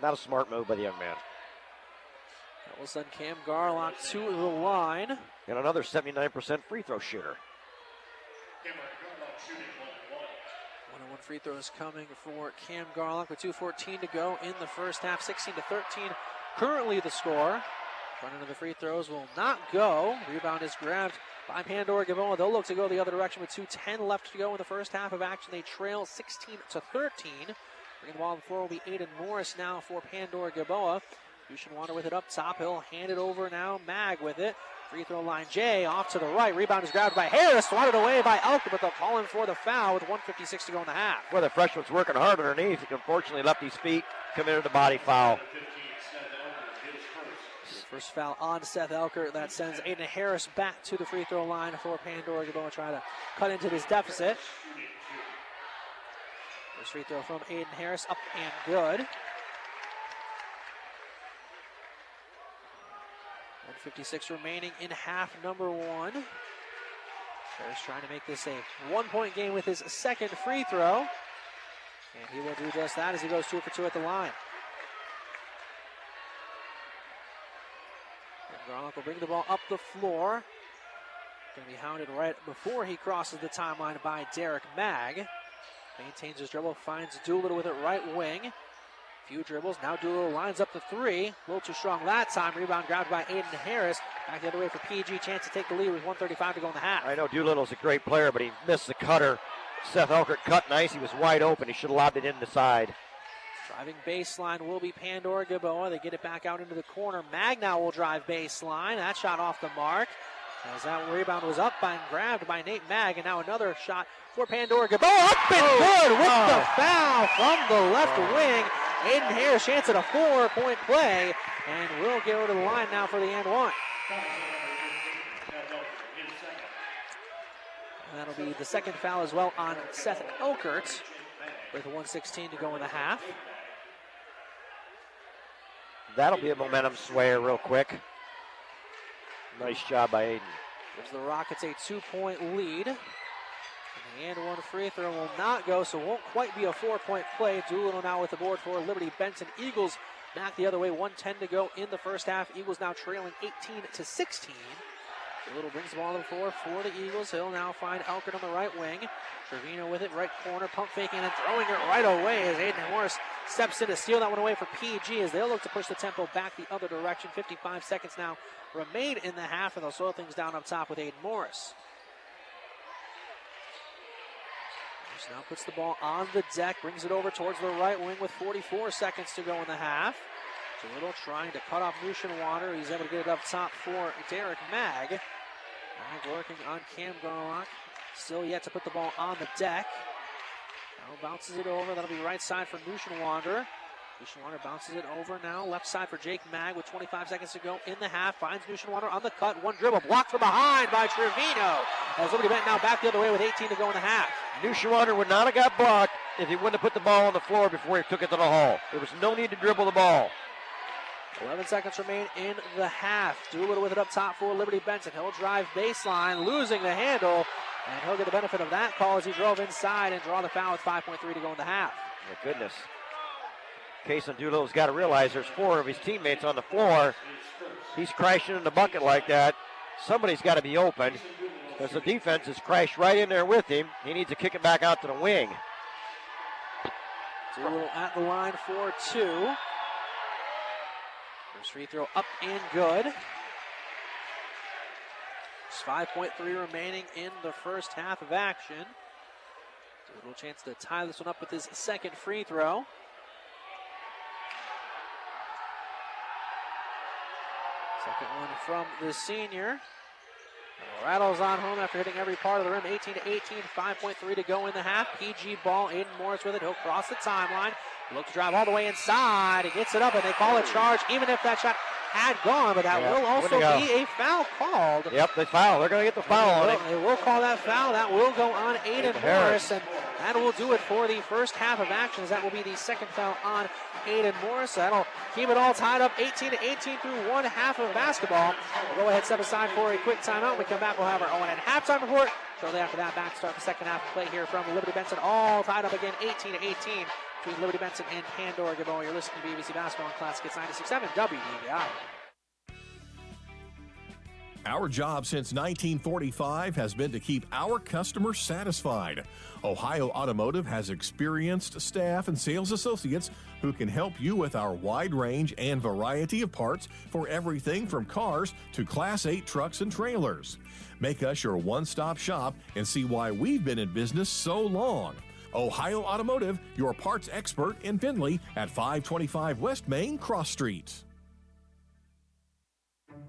Not a smart move by the young man. That will send Cam Garlock to the line. And another 79% free throw shooter. Free throws coming for Cam Garlock with 2.14 to go in the first half, 16 to 13. Currently the score. End of the free throws will not go. Rebound is grabbed by Pandora Gilboa. They'll look to go the other direction with 2.10 left to go in the first half of action. They trail 16 to 13. Bringing the ball on the floor will be Aiden Morris now for Pandora Gilboa. Water with it up top. He'll hand it over now. Mag with it. Free throw line Jay off to the right. Rebound is grabbed by Harris. Swatted away by Elkert, but they'll call him for the foul with 156 to go in the half. Well, the freshman's working hard underneath. He unfortunately left his feet, committed a body foul. First foul on Seth Elkert. That sends Aiden Harris back to the free throw line for Pandora Gilboa try to cut into this deficit. First free throw from Aiden Harris up and good. 156 remaining in half number one. Harris trying to make this a one point game with his second free throw. And he will do just that as he goes two for two at the line. Garlock will bring the ball up the floor. Going to be hounded right before he crosses the timeline by Derek Mag. Maintains his dribble, finds Doolittle with it right wing. Few dribbles. Now Doolittle lines up the three. A little too strong that time. Rebound grabbed by Aiden Harris. Back the other way for PG. Chance to take the lead with 135 to go in the half. I know Doolittle's a great player, but he missed the cutter. Seth Elkert cut nice. He was wide open. He should have lobbed it in the side. Driving baseline will be Pandora Gilboa. They get it back out into the corner. Magna will drive baseline. That shot off the mark. As that rebound was up and grabbed by Nate Mag. And now another shot for Pandora Gilboa. Up and oh, good with oh. the foul from the left oh. wing. Aiden Harris chance at a four point play. And we'll go to the line now for the end one. That'll be the second foul as well on Seth Elkert with 116 to go in the half. That'll be a momentum swayer real quick. Nice job by Aiden. Gives the Rockets a two point lead. And one free throw will not go, so won't quite be a four point play. Doolittle now with the board for Liberty Benton. Eagles back the other way, 110 to go in the first half. Eagles now trailing 18 to 16. Doolittle brings the ball to the floor for the Eagles. He'll now find Elkert on the right wing. Trevino with it, right corner, pump faking and throwing it right away as Aiden Morris steps in to steal that one away for PG as they'll look to push the tempo back the other direction. 55 seconds now remain in the half, and they'll slow things down up top with Aiden Morris. Morris now puts the ball on the deck, brings it over towards the right wing with 44 seconds to go in the half. Doolittle trying to cut off Water. He's able to get it up top for Derek Mag. Mag working on Cam Garlock. Still yet to put the ball on the deck. Now bounces it over. That'll be right side for Water. Water bounces it over now. Left side for Jake Mag with 25 seconds to go in the half. Finds Water on the cut. One dribble. Blocked from behind by Trevino. As Liberty Benton now back the other way with 18 to go in the half. Neuschwander would not have got blocked if he wouldn't have put the ball on the floor before he took it to the hole. There was no need to dribble the ball. 11 seconds remain in the half. Doolittle with it up top for Liberty Benton. He'll drive baseline, losing the handle, and he'll get the benefit of that call as he drove inside and draw the foul with 5.3 to go in the half. My goodness. Kason Doolittle's got to realize there's four of his teammates on the floor. He's crashing in the bucket like that. Somebody's got to be open because the defense has crashed right in there with him. He needs to kick it back out to the wing. Doolittle at the line for two. First free throw up and good. It's 5.3 remaining in the first half of action. A little chance to tie this one up with his second free throw. Second one from the senior. Rattles on home after hitting every part of the rim. 18 to 18, 5.3 to go in the half. PG ball, Aiden Morris with it. He'll cross the timeline. Look to drive all the way inside. He gets it up, and they call a charge, even if that shot had gone, but that Yeah, will also be a foul called. Yep, they foul. They're going to get the foul on They it. will- They will call that foul. That will go on Aiden Aiden Harris. Morris, and that will do it for the first half of actions. That will be the second foul on Aiden Morris. That'll keep it all tied up 18 to 18 through one half of basketball. We'll go ahead, step aside for a quick timeout. When we come back, we'll have our own and halftime report. Shortly after that, back start the second half play here from Liberty Benton. All tied up again, 18 to 18 between Liberty Benton and Pandora Gilboa. You're listening to BVC Basketball on Classic Hits 96.7 WBVI. Our job since 1945 has been to keep our customers satisfied. Ohio Automotive has experienced staff and sales associates who can help you with our wide range and variety of parts for everything from cars to Class 8 trucks and trailers. Make us your one stop shop and see why we've been in business so long. Ohio Automotive, your parts expert in Findlay at 525 West Main Cross Street.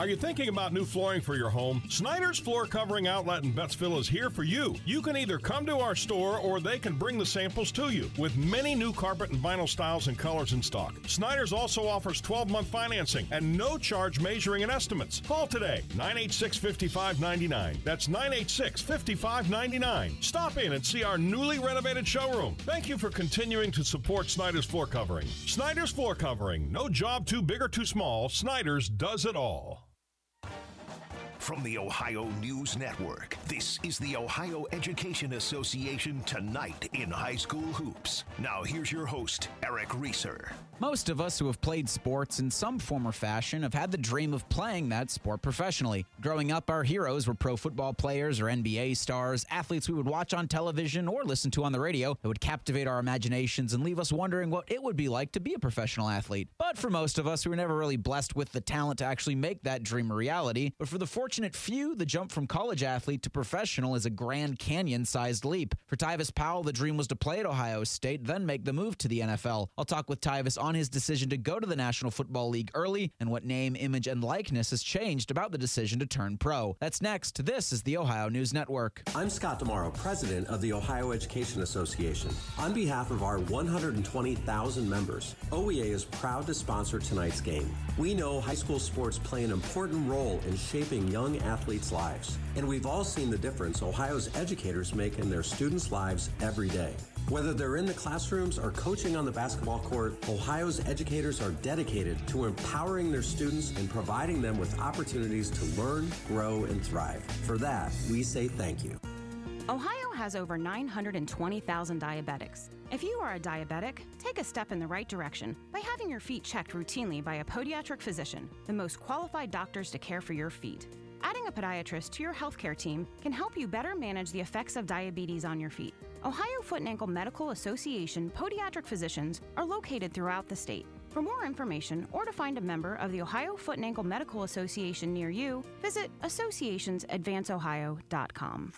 Are you thinking about new flooring for your home? Snyder's Floor Covering Outlet in Bettsville is here for you. You can either come to our store or they can bring the samples to you. With many new carpet and vinyl styles and colors in stock, Snyder's also offers 12 month financing and no charge measuring and estimates. Call today 986 5599. That's 986 5599. Stop in and see our newly renovated showroom. Thank you for continuing to support Snyder's Floor Covering. Snyder's Floor Covering. No job too big or too small. Snyder's does it all. From the Ohio News Network, this is the Ohio Education Association Tonight in High School Hoops. Now, here's your host, Eric Reeser. Most of us who have played sports in some form or fashion have had the dream of playing that sport professionally. Growing up, our heroes were pro football players or NBA stars, athletes we would watch on television or listen to on the radio that would captivate our imaginations and leave us wondering what it would be like to be a professional athlete. But for most of us, we were never really blessed with the talent to actually make that dream a reality. But for the fortunate few, the jump from college athlete to professional is a Grand Canyon sized leap. For Tyvis Powell, the dream was to play at Ohio State, then make the move to the NFL. I'll talk with Tyvis on his decision to go to the National Football League early and what name, image, and likeness has changed about the decision to turn pro. That's next. This is the Ohio News Network. I'm Scott DiMauro, president of the Ohio Education Association. On behalf of our 120,000 members, OEA is proud to sponsor tonight's game. We know high school sports play an important role in shaping young athletes' lives, and we've all seen the difference Ohio's educators make in their students' lives every day. Whether they're in the classrooms or coaching on the basketball court, Ohio's educators are dedicated to empowering their students and providing them with opportunities to learn, grow, and thrive. For that, we say thank you. Ohio has over 920,000 diabetics. If you are a diabetic, take a step in the right direction by having your feet checked routinely by a podiatric physician, the most qualified doctors to care for your feet. Adding a podiatrist to your healthcare team can help you better manage the effects of diabetes on your feet. Ohio Foot and Ankle Medical Association podiatric physicians are located throughout the state. For more information or to find a member of the Ohio Foot and Ankle Medical Association near you, visit associationsadvanceohio.com.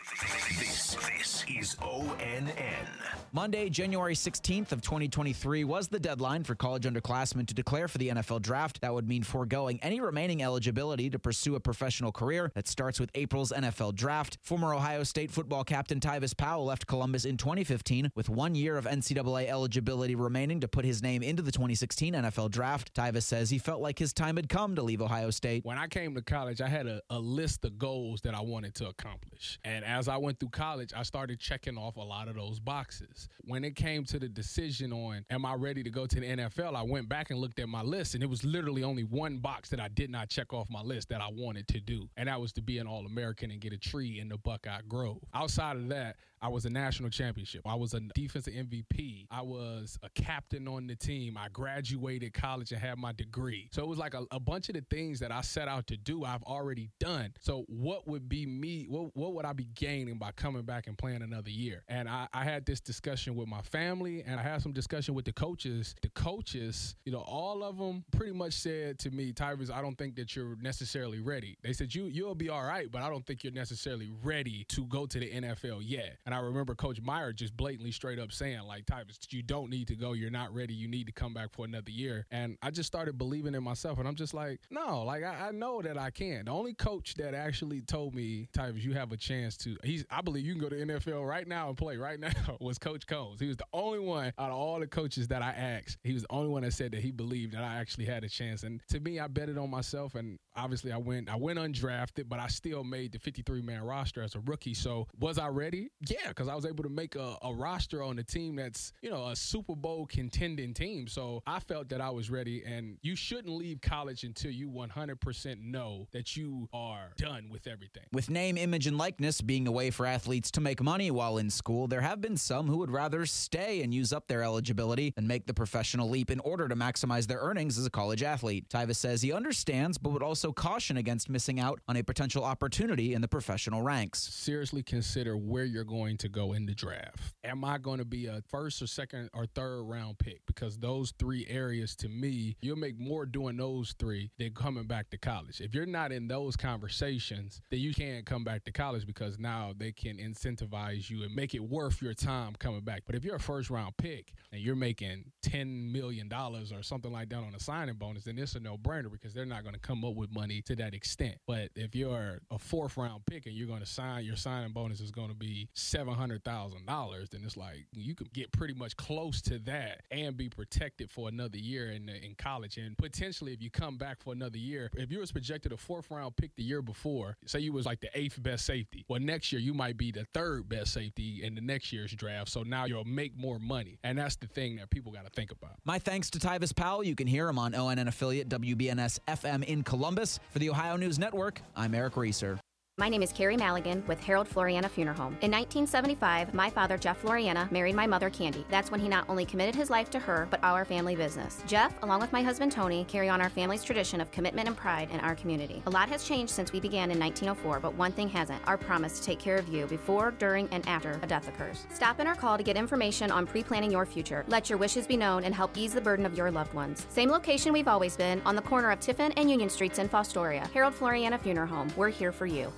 This, this is ONN. Monday, January 16th of 2023 was the deadline for college underclassmen to declare for the NFL draft. That would mean foregoing any remaining eligibility to pursue a professional career that starts with April's NFL draft. Former Ohio State football captain Tyvis Powell left Columbus in 2015 with one year of NCAA eligibility remaining to put his name into the 2016 NFL draft, Tyvis says he felt like his time had come to leave Ohio State. When I came to college, I had a, a list of goals that I wanted to accomplish. And as I went through college, I started checking off a lot of those boxes. When it came to the decision on, am I ready to go to the NFL, I went back and looked at my list, and it was literally only one box that I did not check off my list that I wanted to do. And that was to be an All American and get a tree in the Buckeye Grove. Outside of that, I was a national championship. I was a defensive MVP. I was a captain on the team. I graduated college and had my degree. So it was like a, a bunch of the things that I set out to do, I've already done. So what would be me? What, what would I be gaining by coming back and playing another year? And I, I had this discussion with my family and I had some discussion with the coaches. The coaches, you know, all of them pretty much said to me, Tyrus, I don't think that you're necessarily ready. They said, you, you'll be all right, but I don't think you're necessarily ready to go to the NFL yet. And I remember Coach Meyer just blatantly straight up saying, like, Tyvis, you don't need to go. You're not ready. You need to come back for another year. And I just started believing in myself. And I'm just like, no, like, I, I know that I can. The only coach that actually told me, Tyvis, you have a chance to, he's, I believe you can go to NFL right now and play right now *laughs* was Coach Coombs. He was the only one out of all the coaches that I asked. He was the only one that said that he believed that I actually had a chance. And to me, I betted on myself. And obviously I went, I went undrafted, but I still made the 53 man roster as a rookie. So was I ready? Yeah, because I was able to make a, a, roster on a team that's, you know, a Super Bowl contending team. So I felt that I was ready. And you shouldn't leave college until you 100% know that you are done with everything. With name, image, and likeness being a way for athletes to make money while in school, there have been some who would rather stay and use up their eligibility and make the professional leap in order to maximize their earnings as a college athlete. Tyvis says he understands, but would also caution against missing out on a potential opportunity in the professional ranks. Seriously consider where you're going to go in the draft. Am I going to be a first or second or third round pick? Because those three areas to me, you'll make more doing those three than coming back to college. If you're not in those conversations, then you can't come back to college because now they can incentivize you and make it worth your time coming back. But if you're a first round pick and you're making $10 million or something like that on a signing bonus, then it's a no brainer because they're not going to come up with money to that extent. But if you're a fourth round pick and you're going to sign, your signing bonus is going to be $700,000, then it's like you could get pretty much close to that and be protected for another year in, in college. And potentially, if you come back for another year, if you was projected a fourth round pick the year before, say you was like the eighth best safety, well, next year you might be the third best safety in the next year's draft. So now you'll make more money. And that's the thing that people got to think about. My thanks to Tyvis Powell. You can hear him on ONN affiliate WBNS FM in Columbus. For the Ohio News Network, I'm Eric Reeser. My name is Carrie Maligan with Harold Floriana Funeral Home. In 1975, my father, Jeff Floriana, married my mother, Candy. That's when he not only committed his life to her, but our family business. Jeff, along with my husband, Tony, carry on our family's tradition of commitment and pride in our community. A lot has changed since we began in 1904, but one thing hasn't our promise to take care of you before, during, and after a death occurs. Stop in or call to get information on pre planning your future. Let your wishes be known and help ease the burden of your loved ones. Same location we've always been, on the corner of Tiffin and Union Streets in Fostoria. Harold Floriana Funeral Home. We're here for you.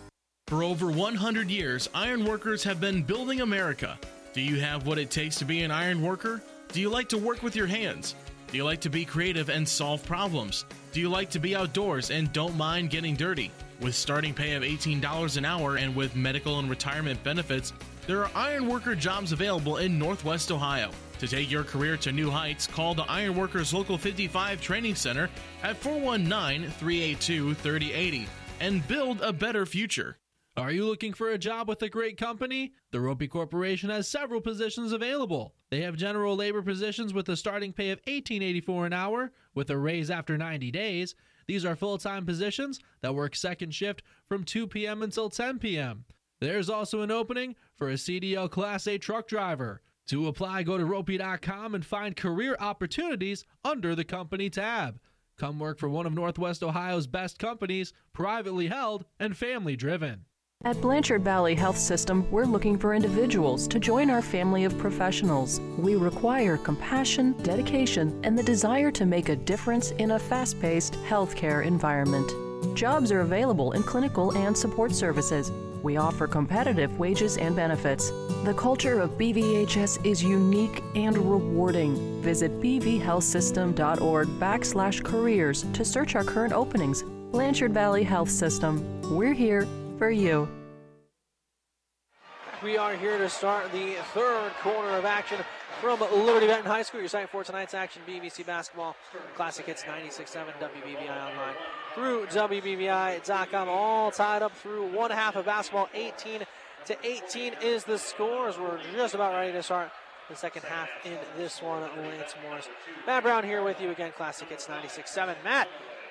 For over 100 years, ironworkers have been building America. Do you have what it takes to be an ironworker? Do you like to work with your hands? Do you like to be creative and solve problems? Do you like to be outdoors and don't mind getting dirty? With starting pay of $18 an hour and with medical and retirement benefits, there are ironworker jobs available in Northwest Ohio. To take your career to new heights, call the Ironworkers Local 55 Training Center at 419 382 3080 and build a better future. Are you looking for a job with a great company? The Roppe Corporation has several positions available. They have general labor positions with a starting pay of $18.84 an hour with a raise after 90 days. These are full-time positions that work second shift from 2 p.m. until 10 p.m. There's also an opening for a CDL Class A truck driver. To apply, go to roppe.com and find career opportunities under the company tab. Come work for one of Northwest Ohio's best companies, privately held and family driven. At Blanchard Valley Health System, we're looking for individuals to join our family of professionals. We require compassion, dedication, and the desire to make a difference in a fast paced healthcare environment. Jobs are available in clinical and support services. We offer competitive wages and benefits. The culture of BVHS is unique and rewarding. Visit bvhealthsystem.org backslash careers to search our current openings. Blanchard Valley Health System. We're here for you. We are here to start the third quarter of action from Liberty Benton High School. Your site for tonight's action, BVC basketball. Classic hits 96.7 WBVI online through WBVI.com. All tied up through one half of basketball. 18 to 18 is the score as we're just about ready to start the second half in this one. Lance Morris. Matt Brown here with you again. Classic hits 96.7. Matt.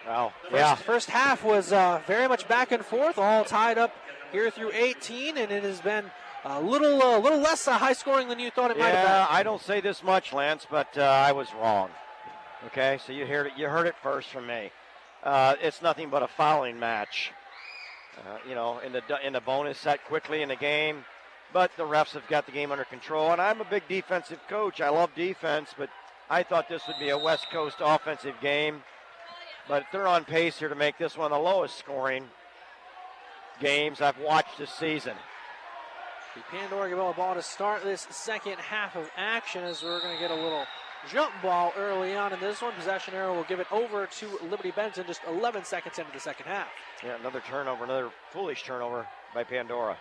Wow. First, yeah. First half was uh, very much back and forth, all tied up here through 18, and it has been a little, uh, little less uh, high scoring than you thought it might have Yeah. I don't say this much, Lance, but uh, I was wrong. Okay, so you heard it. You heard it first from me. Uh, it's nothing but a fouling match. Uh, you know, in the in the bonus set quickly in the game, but the refs have got the game under control. And I'm a big defensive coach. I love defense, but I thought this would be a West Coast offensive game. But they're on pace here to make this one the lowest scoring games I've watched this season. The Pandora Gilboa ball to start this second half of action as we're going to get a little jump ball early on in this one. Possession arrow will give it over to Liberty Benton just 11 seconds into the second half. Yeah, another turnover, another foolish turnover by Pandora.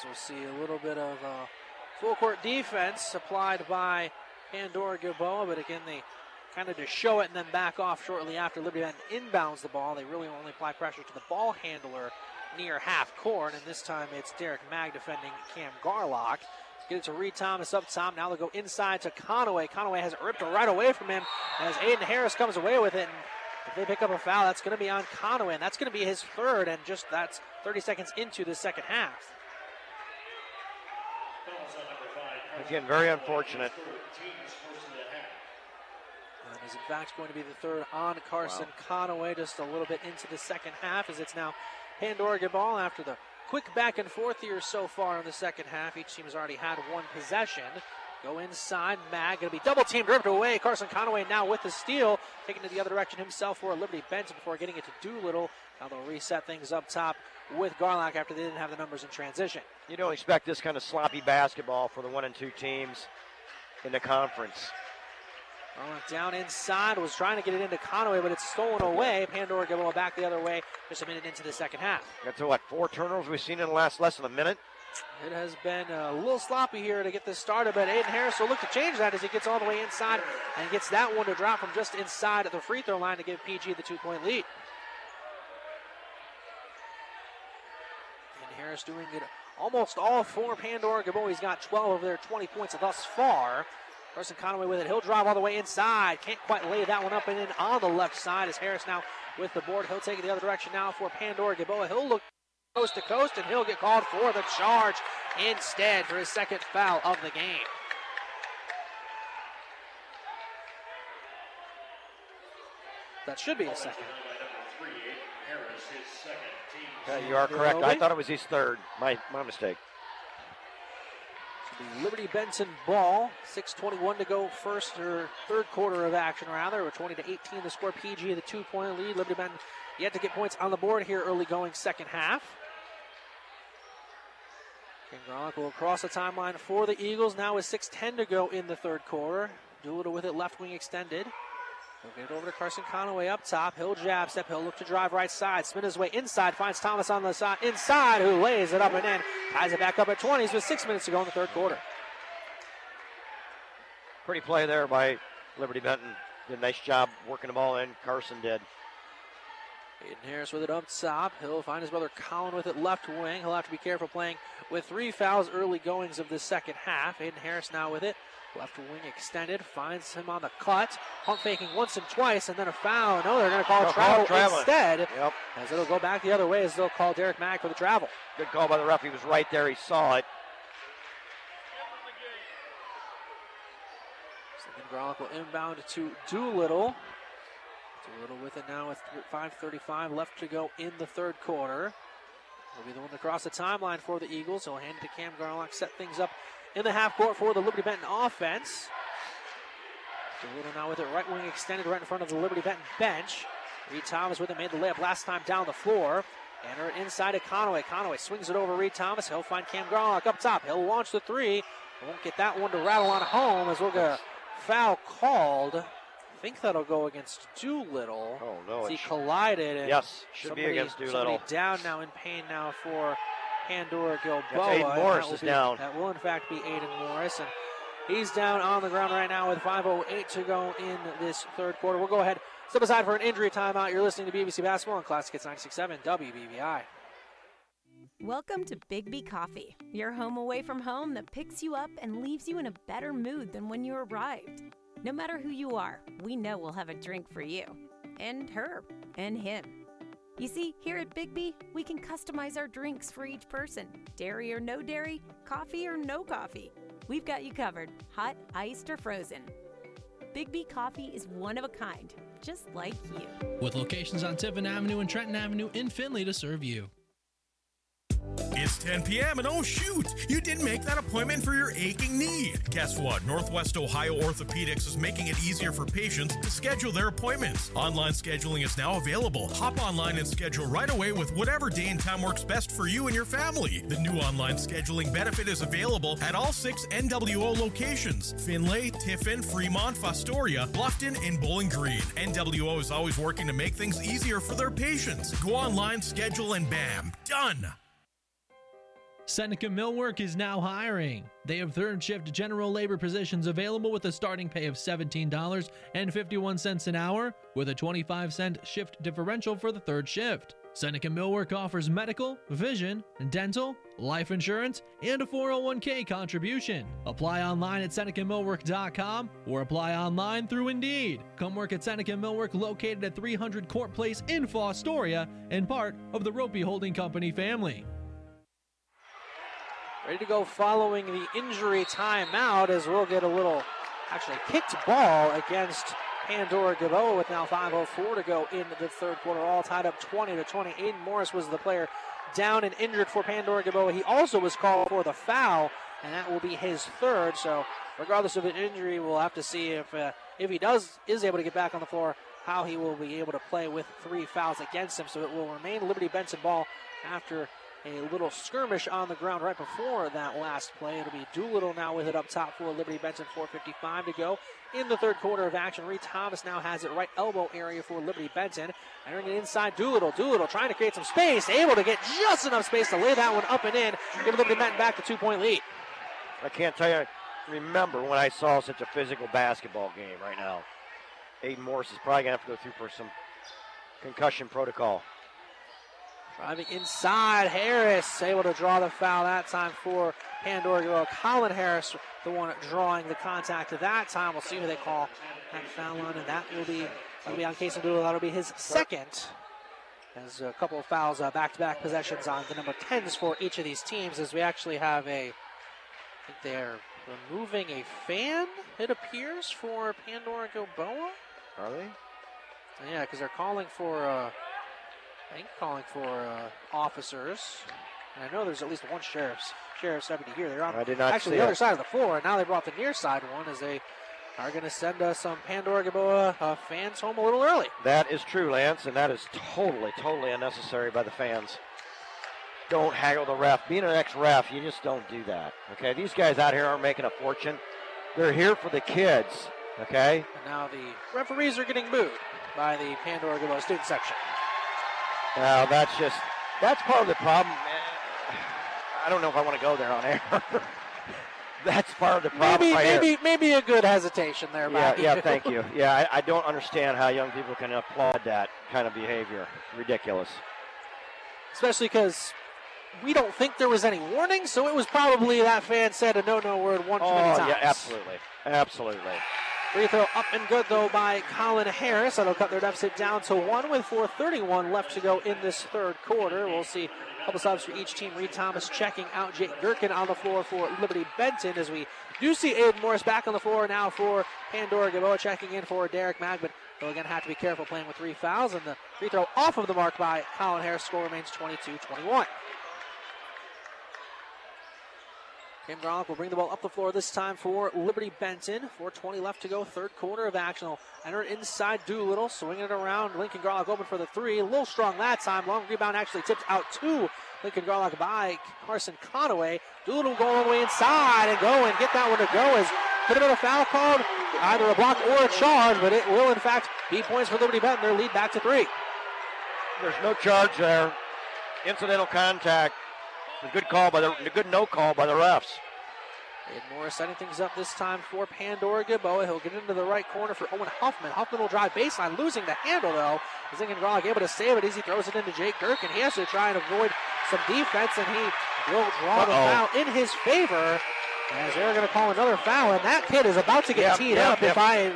So we'll see a little bit of uh, full court defense applied by Pandora Gilboa, but again, they kind of just show it and then back off shortly after Liberty Benton inbounds the ball. They really only apply pressure to the ball handler near half court, and this time it's Derek Mag defending Cam Garlock. Get it to Reed Thomas up top. Now they'll go inside to Conaway. Conaway has it ripped right away from him as Aiden Harris comes away with it. And if they pick up a foul, that's going to be on Conaway, and that's going to be his third, and just that's 30 seconds into the second half. Again, very unfortunate. Is in fact going to be the third on Carson wow. Conaway just a little bit into the second half as it's now Pandora ball after the quick back and forth here so far in the second half. Each team has already had one possession. Go inside. Mag going to be double teamed, ripped away. Carson Conaway now with the steal, taking it the other direction himself for a Liberty Benton before getting it to Doolittle. Now they'll reset things up top with Garlock after they didn't have the numbers in transition. You don't expect this kind of sloppy basketball for the one and two teams in the conference. Down inside, was trying to get it into Conaway, but it's stolen away. Pandora Gilboa back the other way just a minute into the second half. That's what, four turnovers we've seen in the last less than a minute? It has been a little sloppy here to get this started, but Aiden Harris will look to change that as he gets all the way inside and gets that one to drop from just inside the free throw line to give PG the two point lead. And Harris doing it almost all for Pandora Gilboa. He's got 12 of their 20 points thus far. Carson Conaway with it. He'll drive all the way inside. Can't quite lay that one up and in on the left side as Harris now with the board. He'll take it the other direction now for Pandora Gilboa. He'll look coast to coast and he'll get called for the charge instead for his second foul of the game. That should be a second. Yeah, uh, you are correct. I thought it was his third. My my mistake. The Liberty Benton ball. 6:21 to go, first or third quarter of action rather. With 20 to 18 to score. PG the two-point lead. Liberty Benton yet to get points on the board here early going second half. King Gronk will cross the timeline for the Eagles now with 6:10 to go in the third quarter. Doolittle with it left wing extended. He'll get it over to Carson Conaway up top. He'll jab step. He'll look to drive right side. Spin his way inside. Finds Thomas on the side inside, who lays it up and in. Ties it back up at 20s with six minutes to go in the third quarter. Pretty play there by Liberty Benton. Did a nice job working the ball in. Carson did. Aiden Harris with it up top. He'll find his brother Colin with it left wing. He'll have to be careful playing with three fouls early goings of the second half. Aiden Harris now with it. Left wing extended, finds him on the cut. Pump faking once and twice, and then a foul. No, they're going to call travel travel. instead. Yep. As it'll go back the other way, as they'll call Derek Mack for the travel. Good call by the ref. He was right there. He saw it. Second Garlic will inbound to Doolittle. Doolittle with it now with 5.35 left to go in the third quarter. Will be the one to cross the timeline for the Eagles. He'll hand it to Cam Garlock, set things up in the half court for the Liberty Benton offense. Doolittle now with it right wing extended right in front of the Liberty Benton bench. Reed Thomas with it, made the layup last time down the floor. Enter it inside to Conaway. Conaway swings it over Reed Thomas. He'll find Cam Garlock up top. He'll launch the three. Won't get that one to rattle on home as we'll get a foul called. I think that'll go against Doolittle. Oh no! He collided. And Yes, should be somebody- against somebody Doolittle. down now in pain now for Pandora Gilboa. Aiden Morris is be, down. That will in fact be Aiden Morris, and he's down on the ground right now with 5:08 to go in this third quarter. We'll go ahead, step aside for an injury timeout. You're listening to BVC Basketball on Classic Hits 96.7 WBVI. Welcome to Bigby Coffee, your home away from home that picks you up and leaves you in a better mood than when you arrived. No matter who you are, we know we'll have a drink for you, and her, and him. You see, here at Bigby, we can customize our drinks for each person dairy or no dairy, coffee or no coffee. We've got you covered, hot, iced, or frozen. Bigby Coffee is one of a kind, just like you. With locations on Tiffin Avenue and Trenton Avenue in Findlay to serve you. It's 10 p.m. and oh shoot, you didn't make that appointment for your aching knee. Guess what? Northwest Ohio Orthopedics is making it easier for patients to schedule their appointments. Online scheduling is now available. Hop online and schedule right away with whatever day and time works best for you and your family. The new online scheduling benefit is available at all six NWO locations Findlay, Tiffin, Fremont, Fostoria, Bluffton, and Bowling Green. NWO is always working to make things easier for their patients. Go online, schedule, and bam, done. Seneca Millwork is now hiring. They have third shift general labor positions available with a starting pay of $17.51 an hour with a 25 cent shift differential for the third shift. Seneca Millwork offers medical, vision, dental, life insurance, and a 401k contribution. Apply online at SenecaMillwork.com or apply online through Indeed. Come work at Seneca Millwork located at 300 Court Place in Fostoria and part of the Roppe Holding Company family. Ready to go following the injury timeout as we'll get a little, actually, kicked ball against Pandora Gilboa with now 5.04 to go in the third quarter. All tied up 20 to 20. Aiden Morris was the player down and injured for Pandora Gilboa. He also was called for the foul, and that will be his third. So, regardless of an injury, we'll have to see if uh, if he does is able to get back on the floor, how he will be able to play with three fouls against him. So it will remain Liberty Benton ball after a little skirmish on the ground right before that last play. It'll be Doolittle now with it up top for Liberty Benton. 4.55 to go in the third quarter of action. Reed Thomas now has it right elbow area for Liberty Benton. Entering it inside Doolittle. Doolittle trying to create some space, able to get just enough space to lay that one up and in. Give Liberty Benton back the two point lead. I can't tell you, remember when I saw such a physical basketball game right now. Aiden Morris is probably going to have to go through for some concussion protocol. Driving inside, Harris able to draw the foul that time for Pandora. Colin Harris, the one drawing the contact at that time. We'll see who they call that foul on, and that will be that'll be on Kason Doolittle. That'll be his second. As a couple of fouls, uh, back-to-back possessions on the number 10s for each of these teams. As we actually have a, I think they're removing a fan. It appears for Pandora Gilboa. Are they? Yeah, because they're calling for. Uh, I think calling for uh, officers. And I know there's at least one sheriff's sheriff's deputy here. They're on I did not actually the other side of the floor, and now they brought the near side one as they are going to send us some Pandora Gilboa uh, fans home a little early. That is true, Lance, and that is totally, totally unnecessary by the fans. Don't haggle the ref. Being an ex-ref, you just don't do that. Okay, these guys out here aren't making a fortune. They're here for the kids. Okay. And now the referees are getting booed by the Pandora Gilboa student section. Now that's just that's part of the problem. Man. I don't know if I want to go there on air. *laughs* that's part of the problem. Maybe, right here. maybe, maybe a good hesitation there. Yeah, yeah, you. *laughs* thank you. Yeah, I, I don't understand how young people can applaud that kind of behavior. Ridiculous. Especially because we don't think there was any warning, so it was probably that fan said a no-no word one too many Oh, times. yeah, absolutely. Absolutely. Free throw up and good though by Colin Harris. That'll cut their deficit down to one with 4:31 left to go in this third quarter. We'll see a couple subs for each team. Reed Thomas checking out Jake Gherkin on the floor for Liberty Benton as we do see Aiden Morris back on the floor now for Pandora Gilboa checking in for Derek Magman. They'll again have to be careful playing with three fouls and the free throw off of the mark by Colin Harris. Score remains 22-21. Cam Garlock will bring the ball up the floor this time for Liberty Benton. 4.20 left to go, third quarter of action. Enter inside Doolittle, swinging it around. Lincoln Garlock open for the three. A little strong that time. Long rebound actually tipped out to Lincoln Garlock by Carson Conaway. Doolittle going all the way inside and go and get that one to go as could have been a foul called, either a block or a charge, but it will in fact be points for Liberty Benton. Their lead back to three. There's no charge there. Incidental contact. A good call by the a good no call by the refs. Aiden Morris setting things up this time for Pandora Gilboa. He'll get into the right corner for Owen Huffman. Huffman will drive baseline, losing the handle though. Zingan Garlic able to save it as he throws it into Jake Gherkin. He has to try and avoid some defense, and he will draw the Uh-oh. foul in his favor. As they're going to call another foul, and that kid is about to get Yep, teed yep, up if. I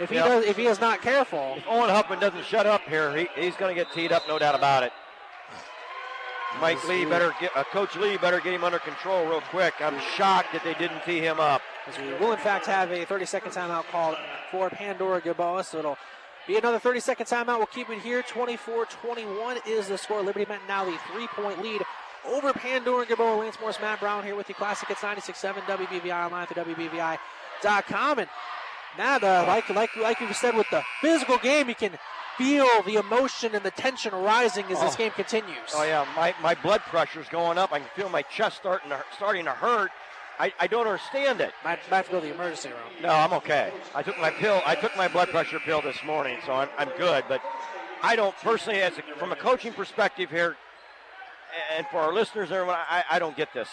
if he Yep. does if he is not careful. If Owen Huffman doesn't shut up here, he, he's going to get teed up, no doubt about it. Mike Lee better get, uh, Coach Lee better get him under control real quick. I'm shocked that they didn't tee him up. As we will, in fact, have a 30 second timeout called for Pandora Gilboa. So it'll be another 30 second timeout. We'll keep it here. 24 21 is the score. Liberty Benton now the three point lead over Pandora Gilboa. Lance Morris, Matt Brown here with you. Classic it's 96.7 WBVI online through WBVI.com. And now, the, like, like, like you said, with the physical game, you can feel the emotion and the tension rising as this Oh. game continues. Oh yeah, my, my blood pressure's going up. I can feel my chest starting to starting to hurt. I, I don't understand it. Might, might have to go to the emergency room. No, I'm okay. I took my pill. I took my blood pressure pill this morning, so I'm, I'm good. But I don't personally, as a, from a coaching perspective here, and for our listeners, everyone, I, I don't get this.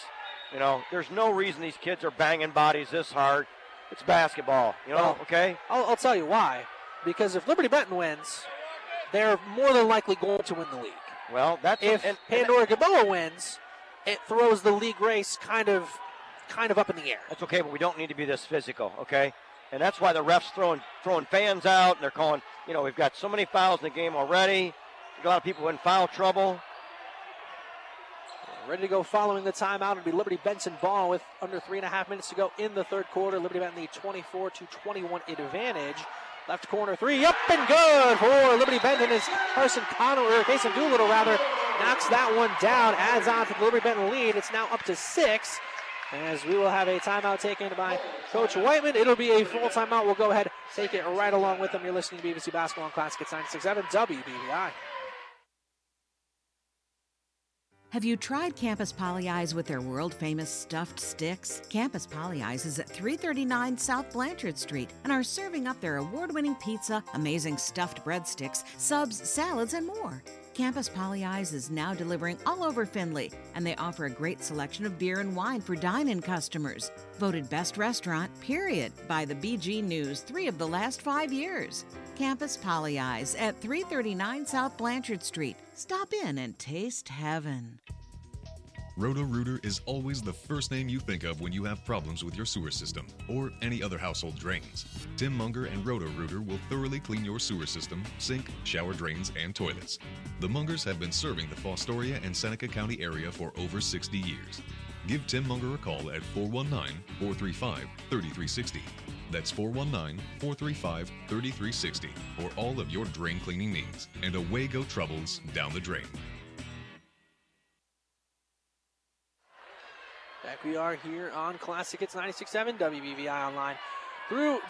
You know, there's no reason these kids are banging bodies this hard. It's basketball. You know, Well, okay? I'll, I'll tell you why. Because if Liberty Benton wins, they're more than likely going to win the league. Well, that's if and- Pandora Gilboa wins, it throws the league race kind of, kind of up in the air. That's okay, but we don't need to be this physical, okay? And that's why the refs throwing throwing fans out, and they're calling. You know, we've got so many fouls in the game already. A lot of people in foul trouble. Ready to go following the timeout. It'll be Liberty Benton ball with under three and a half minutes to go in the third quarter. Liberty Benton the 24 to 21 advantage. Left corner three, up and good for Liberty Benton as Carson Conaway, or Kason Doolittle rather, knocks that one down, adds on to the Liberty Benton lead. It's now up to six. As we will have a timeout taken by Coach Whiteman. It'll be a full timeout. We'll go ahead, take it right along with them. You're listening to BVC Basketball on Classic at 96.7 WBVI. Have you tried Campus Pollyeyes with their world famous stuffed sticks? Campus Pollyeyes is at 339 South Blanchard Street and are serving up their award winning pizza, amazing stuffed breadsticks, subs, salads, and more. Campus Pollyeyes is now delivering all over Findlay, and they offer a great selection of beer and wine for dine in customers. Voted best restaurant, period, by the BG News three of the last five years. Campus Pollyeyes at 339 South Blanchard Street. Stop in and taste heaven. Roto Rooter is always the first name you think of when you have problems with your sewer system or any other household drains. Tim Munger and Roto Rooter will thoroughly clean your sewer system, sink, shower drains, and toilets. The Mungers have been serving the Fostoria and Seneca County area for over 60 years. Give Tim Munger a call at 419 435 3360. That's 419 435 3360 for all of your drain cleaning needs. And away go troubles down the drain. Back we are here on Classic Hits 96.7 WBVI online through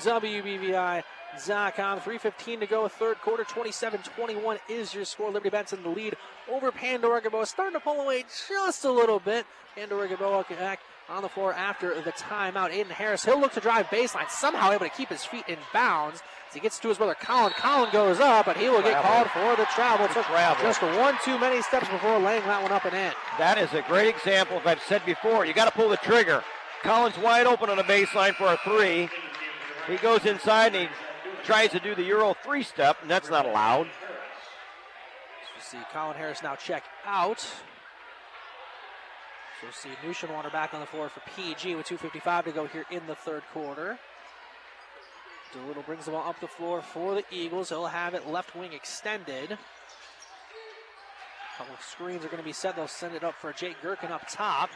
WBVI.com. 3.15 to go, third quarter, 27-21 is your score. Liberty Benton the lead over Pandora Gilboa. Starting to pull away just a little bit. Pandora Gilboa back on the floor after the timeout. Aiden Harris, he'll look to drive baseline, somehow able to keep his feet in bounds. As he gets to his brother Colin. Colin goes up, but he will get called for the travel. Took travel. just one too many steps before laying that one up and in. That is a great example. As I've said before, you got to pull the trigger. Collins wide open on the baseline for a three. He goes inside and he tries to do the Euro three step, and that's not allowed. You see Colin Harris now check out. So see Neuschwander back on the floor for PG with 2.55 to go here in the third quarter. Doolittle brings the ball up the floor for the Eagles. He'll have it left wing extended. A couple of screens are going to be set. They'll send it up for Jake Gherkin up top.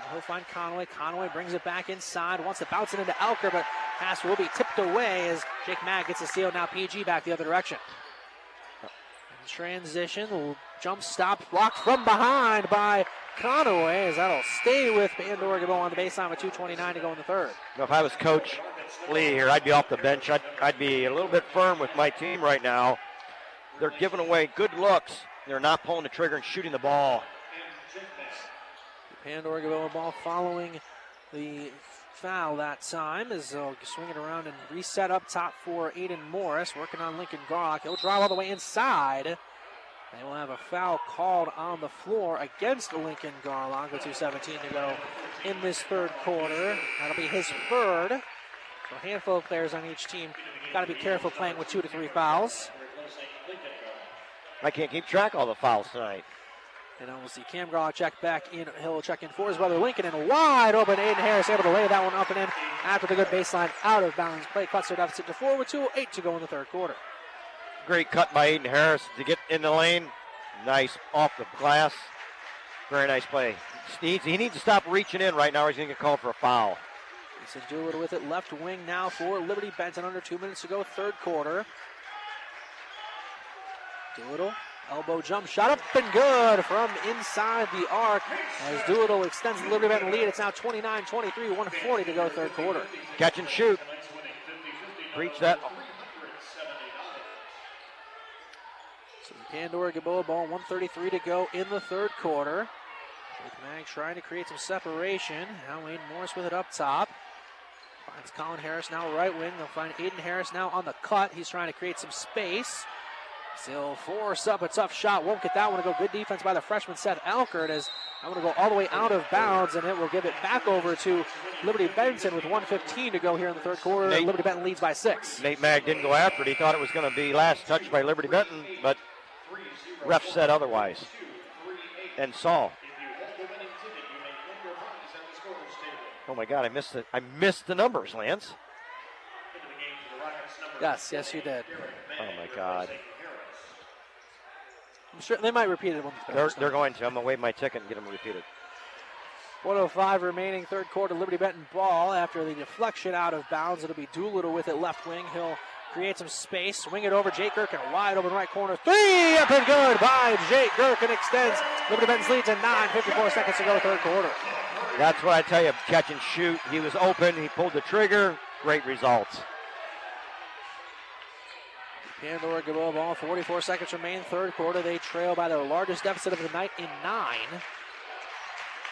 Now he'll find Conaway. Conaway brings it back inside. Wants to bounce it into Elkert, but pass will be tipped away as Jake Mack gets a steal. Now PG back the other direction. In transition, jump stop blocked from behind by Conaway as that'll stay with Pandora Gilboa on the baseline with 2.29 to go in the third. Now, if I was Coach Lee here, I'd be off the bench. I'd, I'd be a little bit firm with my team right now. They're giving away good looks. They're not pulling the trigger and shooting the ball. Pandora Gilboa ball following the foul that time as they'll swing it around and reset up top for Aiden Morris, working on Lincoln Garlock. He'll drive all the way inside. They will have a foul called on the floor against Lincoln Garlock with 2.17 to go in this third quarter. That'll be his third. So a handful of players on each team got to be careful playing with two to three fouls. I can't keep track of all the fouls tonight. And then we'll see Cam check back in. He'll check in for his brother Lincoln and wide open. Aiden Harris able to lay that one up and in after the good baseline out of bounds play. Cuts their deficit to four with 2.08 to go in the third quarter. Great cut by Aiden Harris to get in the lane. Nice off the glass. Very nice play. Needs, he needs to stop reaching in right now or he's going to get called for a foul. Mason Doolittle with it. Left wing now for Liberty Benton. Under two minutes to go, third quarter. Doolittle, elbow jump shot up and good from inside the arc as Doolittle extends the Liberty Benton lead. It's now 29 23, 140 to go, third quarter. Catch and shoot. Reach that So Pandora Gilboa ball, 133 to go in the third quarter. Jake Mag trying to create some separation. Now Wayne Morris with it up top. Finds Colin Harris now right wing. They'll find Aiden Harris now on the cut. He's trying to create some space. Still force up a tough shot. Won't get that one to go. Good defense by the freshman Seth Elkert as I'm going to go all the way out of bounds and it will give it back over to Liberty Benton with 115 to go here in the third quarter. Nate, Liberty Benton leads by six. Nate Mag didn't go after it. He thought it was going to be last touch by Liberty Benton, but ref said otherwise. And Saul. Oh my God! I missed it. I missed the numbers, Lance. Yes, yes, you did. Oh my God! I'm sure they might repeat it. They're, they're going to. I'm gonna wave my ticket and get them repeated. 105 remaining, third quarter. Liberty Benton ball after the deflection out of bounds. It'll be Doolittle with it left wing. He'll create some space, swing it over Jake Gherkin, wide open right corner. Three up and good by Jake Gherkin extends Liberty Benton's lead to 9, 54 seconds to go, third quarter. That's what I tell you. Catch and shoot. He was open. He pulled the trigger. Great results. Pandora Gilboa ball. 44 seconds remain. Third quarter. They trail by their largest deficit of the night in nine.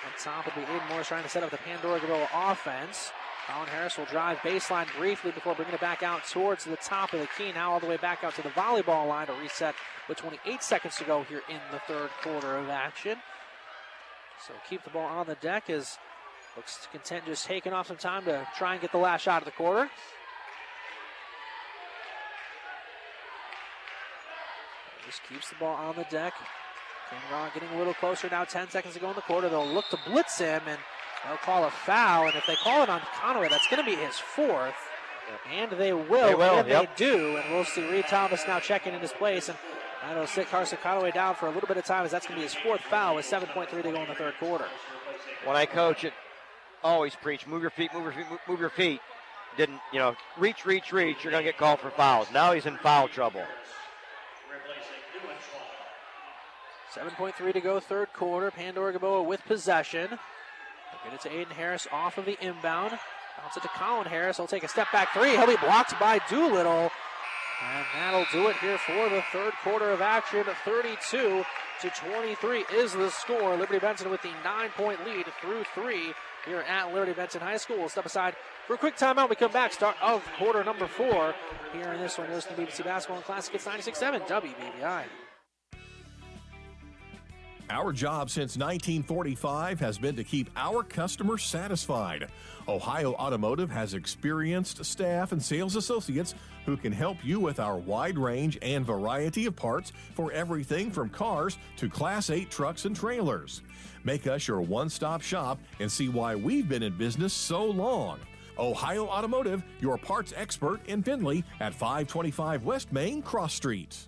On top will be Aiden Morris trying to set up the Pandora Gilboa offense. Colin Harris will drive baseline briefly before bringing it back out towards the top of the key. Now all the way back out to the volleyball line to reset with 28 seconds to go here in the third quarter of action. So keep the ball on the deck as looks content just taking off some time to try and get the last shot of the quarter. Just keeps the ball on the deck. Cameron getting a little closer now. 10 seconds to go in the quarter. They'll look to blitz him and they'll call a foul. And if they call it on Conaway, that's going to be his fourth. And they will, they will and yep. they do. And we'll see Reed Thomas now checking in his place. And that'll sit Carson Conaway down for a little bit of time as that's going to be his fourth foul with 7.3 to go in the third quarter. When I coach it, always preach move your feet, move your feet, move your feet. Didn't, you know, reach, reach, reach. You're going to get called for fouls. Now he's in foul trouble. 7.3 to go, third quarter. Pandora Gilboa with possession. Get it to Aiden Harris off of the inbound. Bounce it to Colin Harris. He'll take a step back three. He'll be blocked by Doolittle. And that'll do it here for the third quarter of action. 32 to 23 is the score. Liberty Benton with the nine point lead through three here at Liberty Benton High School. We'll step aside for a quick timeout. We come back, start of quarter number four here in this one. You're listening to BVC Basketball and Classic. It's 96.7 WBVI. Our job since 1945 has been to keep our customers satisfied. Ohio Automotive has experienced staff and sales associates who can help you with our wide range and variety of parts for everything from cars to Class 8 trucks and trailers. Make us your one stop shop and see why we've been in business so long. Ohio Automotive, your parts expert in Findlay at 525 West Main Cross Street.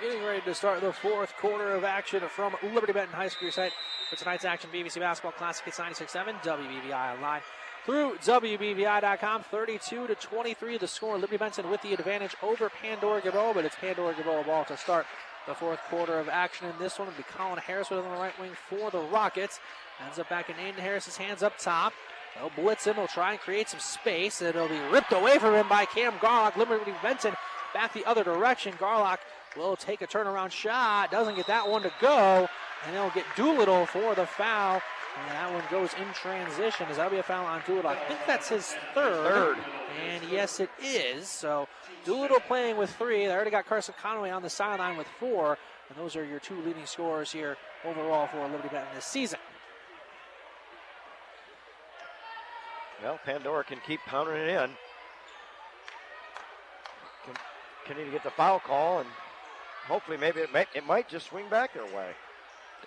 Getting ready to start the fourth quarter of action from Liberty Benton High School site for tonight's action BVC Basketball Classic. It's 96.7 WBVI Online. through WBVI.com. 32 to 23, the score. Liberty Benton with the advantage over Pandora Gilboa, but it's Pandora Gilboa ball to start the fourth quarter of action in this one. It'll be Colin Harris with on the right wing for the Rockets. Ends up back in Aiden Harris's hands up top. They'll blitz him. They'll try and create some space. It'll be ripped away from him by Cam Garlock. Liberty Benton back the other direction. Garlock will take a turnaround shot. Doesn't get that one to go. And they'll get Doolittle for the foul. And that one goes in transition. Is that be a foul on Doolittle? I think that's his third. Third. And yes, it is. So Doolittle playing with three. They already got Carson Conaway on the sideline with four. And those are your two leading scorers here overall for Liberty Benton this season. Well, Pandora can keep pounding it in. Can, can he get the foul call, and hopefully maybe it, may, it might just swing back their way.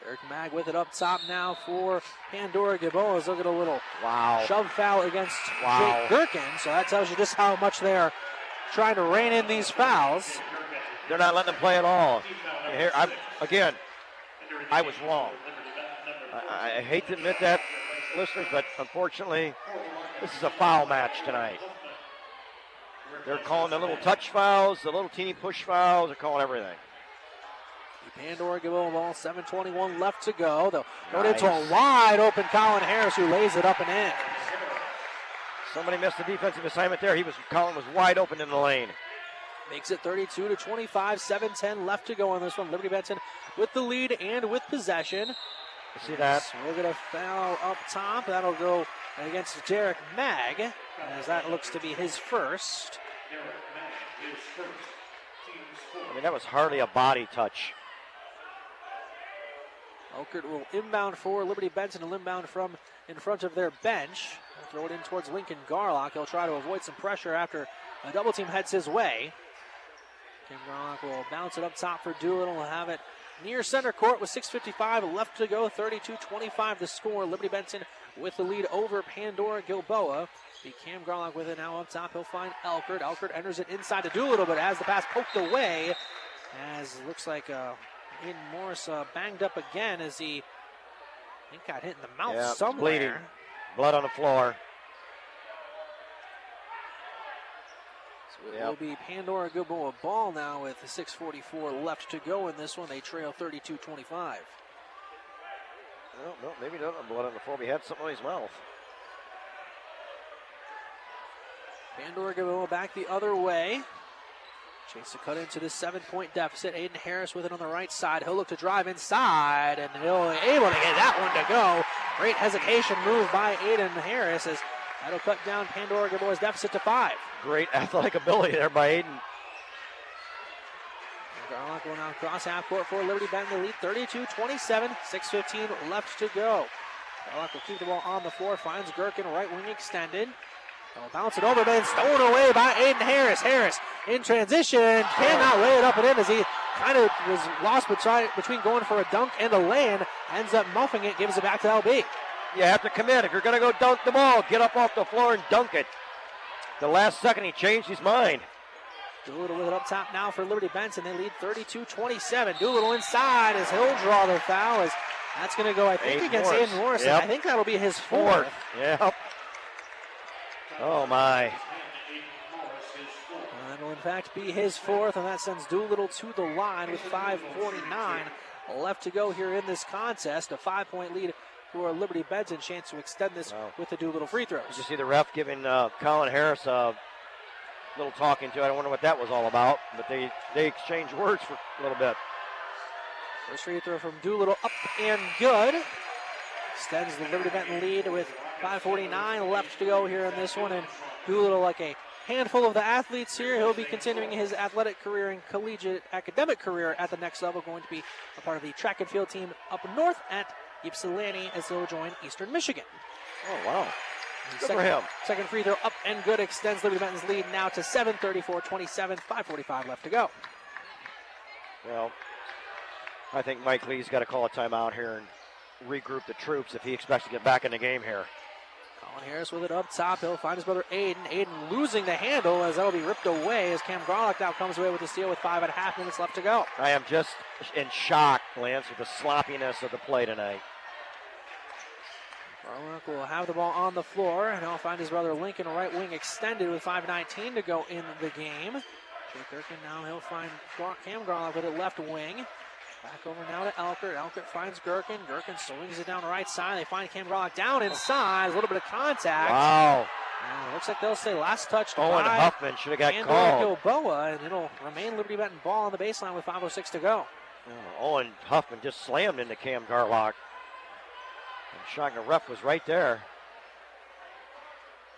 Derek Mag with it up top now for Pandora Gilboas. Look at a little wow shove foul against Wow. Jake Gherkin. So that tells you just how much they're trying to rein in these fouls. They're not letting them play at all. And Here, I'm, again, I was wrong. I, I hate to admit that, listeners, but unfortunately, this is a foul match tonight. They're calling the little touch fouls, the little teeny push fouls. They're calling everything. Pandora Gilboa ball, 7.21 left to go. They'll throw it into a wide open Colin Harris who lays it up and in. Somebody missed the defensive assignment there. He was Colin was wide open in the lane. Makes it 32 to 25, 7-10 left to go on this one. Liberty Benton with the lead and with possession. See that? So we're gonna foul up top. That'll go against Derek Mag, as that looks to be his first. I mean, that was hardly a body touch. Elkert will inbound for Liberty Benton and inbound from in front of their bench. Throw it in towards Lincoln Garlock. He'll try to avoid some pressure after a double team heads his way. Kim Garlock will bounce it up top for Doolittle. Will have it near center court with 6.55 left to go. 32-25 the score. Liberty Benton with the lead over Pandora Gilboa. The Cam Garlock with it now up top. He'll find Elkert. Elkert enters it inside to Doolittle, but has the pass poked away. As looks like uh, Aiden Morris uh, banged up again as he I think got hit in the mouth yeah, somewhere. bleeding, blood on the floor. So it will be Pandora Gilboa ball now with 6.44 left to go in this one. They trail 32 25. Well, no, maybe not blood on the floor. He had something on his mouth. Pandora Gilboa back the other way. Chase to cut into this seven point deficit. Aiden Harris with it on the right side. He'll look to drive inside, and he'll be able to get that one to go. Great hesitation move by Aiden Harris as that'll cut down Pandora Gilboa's deficit to five. Great *laughs* athletic ability there by Aiden. Garlock will now cross half court for Liberty Benton. The lead 32 27, 6.15 left to go. Garlock will keep the ball on the floor, finds Gherkin, right wing extended. They'll bounce it over, then stolen away by Aiden Harris. Harris in transition, cannot lay it up and in as he kind of was lost between, going for a dunk and a lay-in. Ends up muffing it, gives it back to LB. You have to commit. If you're going to go dunk the ball, get up off the floor and dunk it. The last second, he changed his mind. Doolittle with it up top now for Liberty Benton. They lead 32-27. Doolittle inside as he'll draw the foul. As that's going to go, I think, against Morris. Aiden Morrison. Yep. I think that'll be his fourth. Yep. Oh my. That will in fact be his fourth, and that sends Doolittle to the line with 5:49 left to go here in this contest. A five-point lead for Liberty Benton. Chance to extend this with the Doolittle free throws. Did you see the ref giving uh, Colin Harris a little talking to? I don't wonder what that was all about, but they they exchanged words for a little bit. First free throw from Doolittle up and good. Extends the Liberty Benton lead with 5:49 left to go here in this one, and Doolittle like a handful of the athletes here. He'll be continuing his athletic career and collegiate academic career at the next level. Going to be a part of the track and field team up north at Ypsilanti as he'll join Eastern Michigan. Oh wow. Good second, for him. Second free throw up and good extends Liberty Benton's lead now to 7:34, 27, 5.45 left to go. Well, I think Mike Lee's got to call a timeout here and regroup the troops if he expects to get back in the game here. Colin Harris with it up top. He'll find his brother Aiden. Aiden losing the handle as that'll be ripped away as Cam Garlock now comes away with the steal with five and a half minutes left to go. I am just in shock, Lance, with the sloppiness of the play tonight. Garlock will have the ball on the floor, and he'll find his brother Lincoln right wing extended with 5.19 to go in the game. Jake Gherkin now he'll find Cam Garlock with it left wing. Back over now to Elkert. Elkert finds Gherkin. Gherkin swings it down the right side. They find Cam Garlock down inside. A little bit of contact. Wow. And looks like they'll say last touch oh, to Owen by Huffman should have got Andor called. Gilboa, and it'll remain Liberty Benton ball on the baseline with 5.06 to go. Oh, Owen Huffman just slammed into Cam Garlock. And the ref was right there.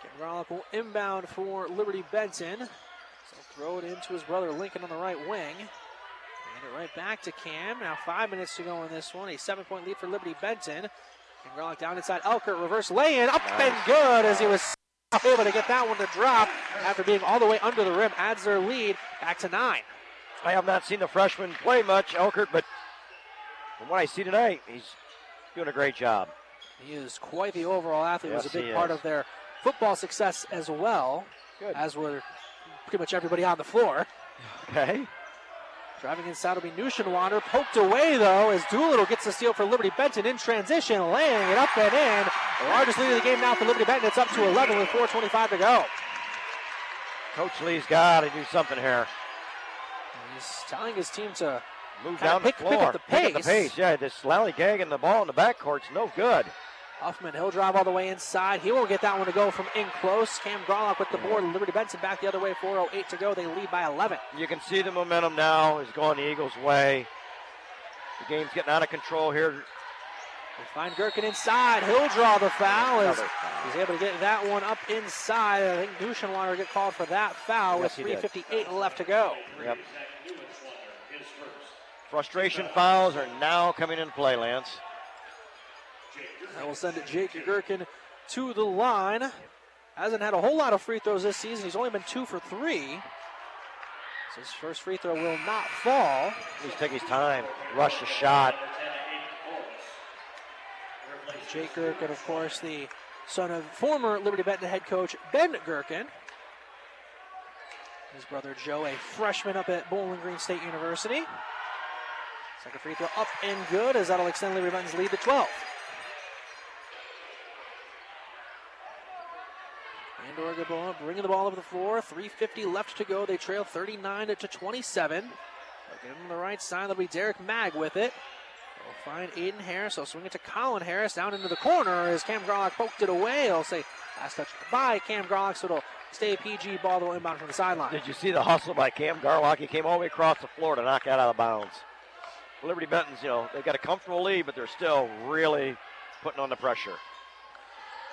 Cam Garlock will inbound for Liberty Benton. So throw it into his brother Lincoln on the right wing. And it right back to Cam. Now five minutes to go in this one. A seven point lead for Liberty Benton. Garlock down inside Elkert. Reverse lay in. Up and good as he was *laughs* able to get that one to drop after being all the way under the rim. Adds their lead back to nine. I have not seen the freshman play much, Elkert, but from what I see tonight, he's doing a great job. He is quite the overall athlete. Yes, was a big part is. of their football success as well, Good. as were pretty much everybody on the floor. Okay. Driving inside will be Neuschwander. Poked away, though, as Doolittle gets the steal for Liberty Benton in transition, laying it up and in. The largest lead of the game now for Liberty Benton. It's up to 11 with 4.25 to go. Coach Lee's got to do something here. He's telling his team to Move down pick, the pick floor. up the Pick up the pace. Yeah, this lollygagging the ball in the backcourt's no good. Huffman, he'll drive all the way inside. He won't get that one to go from in close. Cam Garlock with the board. Liberty Benton back the other way. 4.08 to go. They lead by 11. You can see the momentum now is going the Eagles' way. The game's getting out of control here. They find Gherkin inside. He'll draw the foul as he's able to get that one up inside. I think Neuschwander get called for that foul Yes, with 3.58 left to go. Yep. Frustration fouls are now coming into play, Lance. That will send it Jake Gherkin to the line. Hasn't had a whole lot of free throws this season. He's only been two for three. So his first free throw will not fall. He's taking his time. Rush the shot. Jake Gherkin, of course, the son of former Liberty Benton head coach Ben Gherkin. His brother Joe, a freshman up at Bowling Green State University. Second free throw up and good as that'll extend Liberty Benton's lead to 12. Bringing the ball over the floor. 3.50 left to go. They trail 39 to 27. They'll on the right side. That'll be Derek Mag with it. They'll find Aiden Harris. They'll swing it to Colin Harris down into the corner as Cam Garlock poked it away. He'll say last touch by Cam Garlock, so it'll stay PG ball. They'll inbound from the sideline. Did you see the hustle by Cam Garlock? He came all the way across the floor to knock that out of bounds. Liberty Benton's, you know, they've got a comfortable lead, but they're still really putting on the pressure.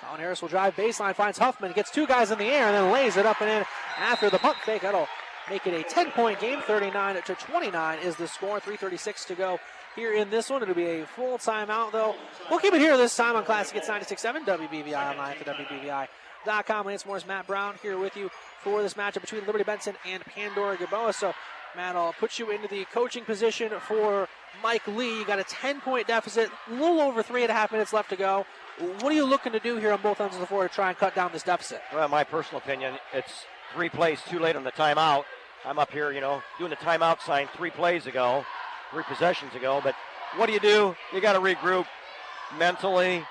Colin Harris will drive baseline, finds Huffman, gets two guys in the air, and then lays it up and in after the pump fake. That'll make it a 10 point game. 39 to 29 is the score. 3.36 to go here in this one. It'll be a full timeout, though. We'll keep it here this time on Classic Hits 96.7 WBVI online at WBVI.com. Lance Morris, Matt Brown here with you for this matchup between Liberty Benton and Pandora Gilboa. So, Matt, I'll put you into the coaching position for Mike Lee. You got a 10 point deficit, a little over three and a half minutes left to go. What are you looking to do here on both ends of the floor to try and cut down this deficit? Well, my personal opinion, it's three plays too late on the timeout. I'm up here, you know, doing the timeout sign three plays ago, three possessions ago. But what do you do? You got to regroup mentally,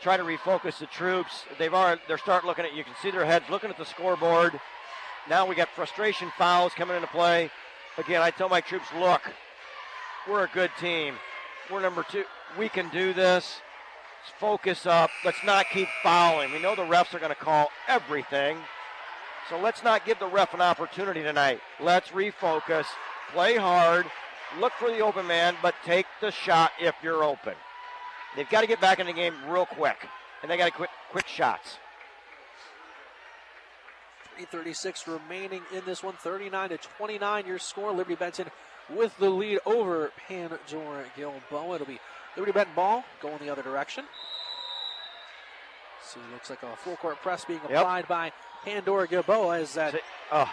try to refocus the troops. They've already, they're starting looking at, you can see their heads looking at the scoreboard. Now we got frustration fouls coming into play. Again, I tell my troops, look, we're a good team. We're number two. We can do this. Let's focus up. Let's not keep fouling. We know the refs are going to call everything. So let's not give the ref an opportunity tonight. Let's refocus, play hard, look for the open man, but take the shot if you're open. They've got to get back in the game real quick, and they got to quit quick shots. 336 remaining in this one. 39 to 29 your score. Liberty Benton with the lead over Pandora Gilboa. It'll be Liberty Benton ball going the other direction. See, looks like a full court press being Yep. applied by Pandora Gilboa Is that oh.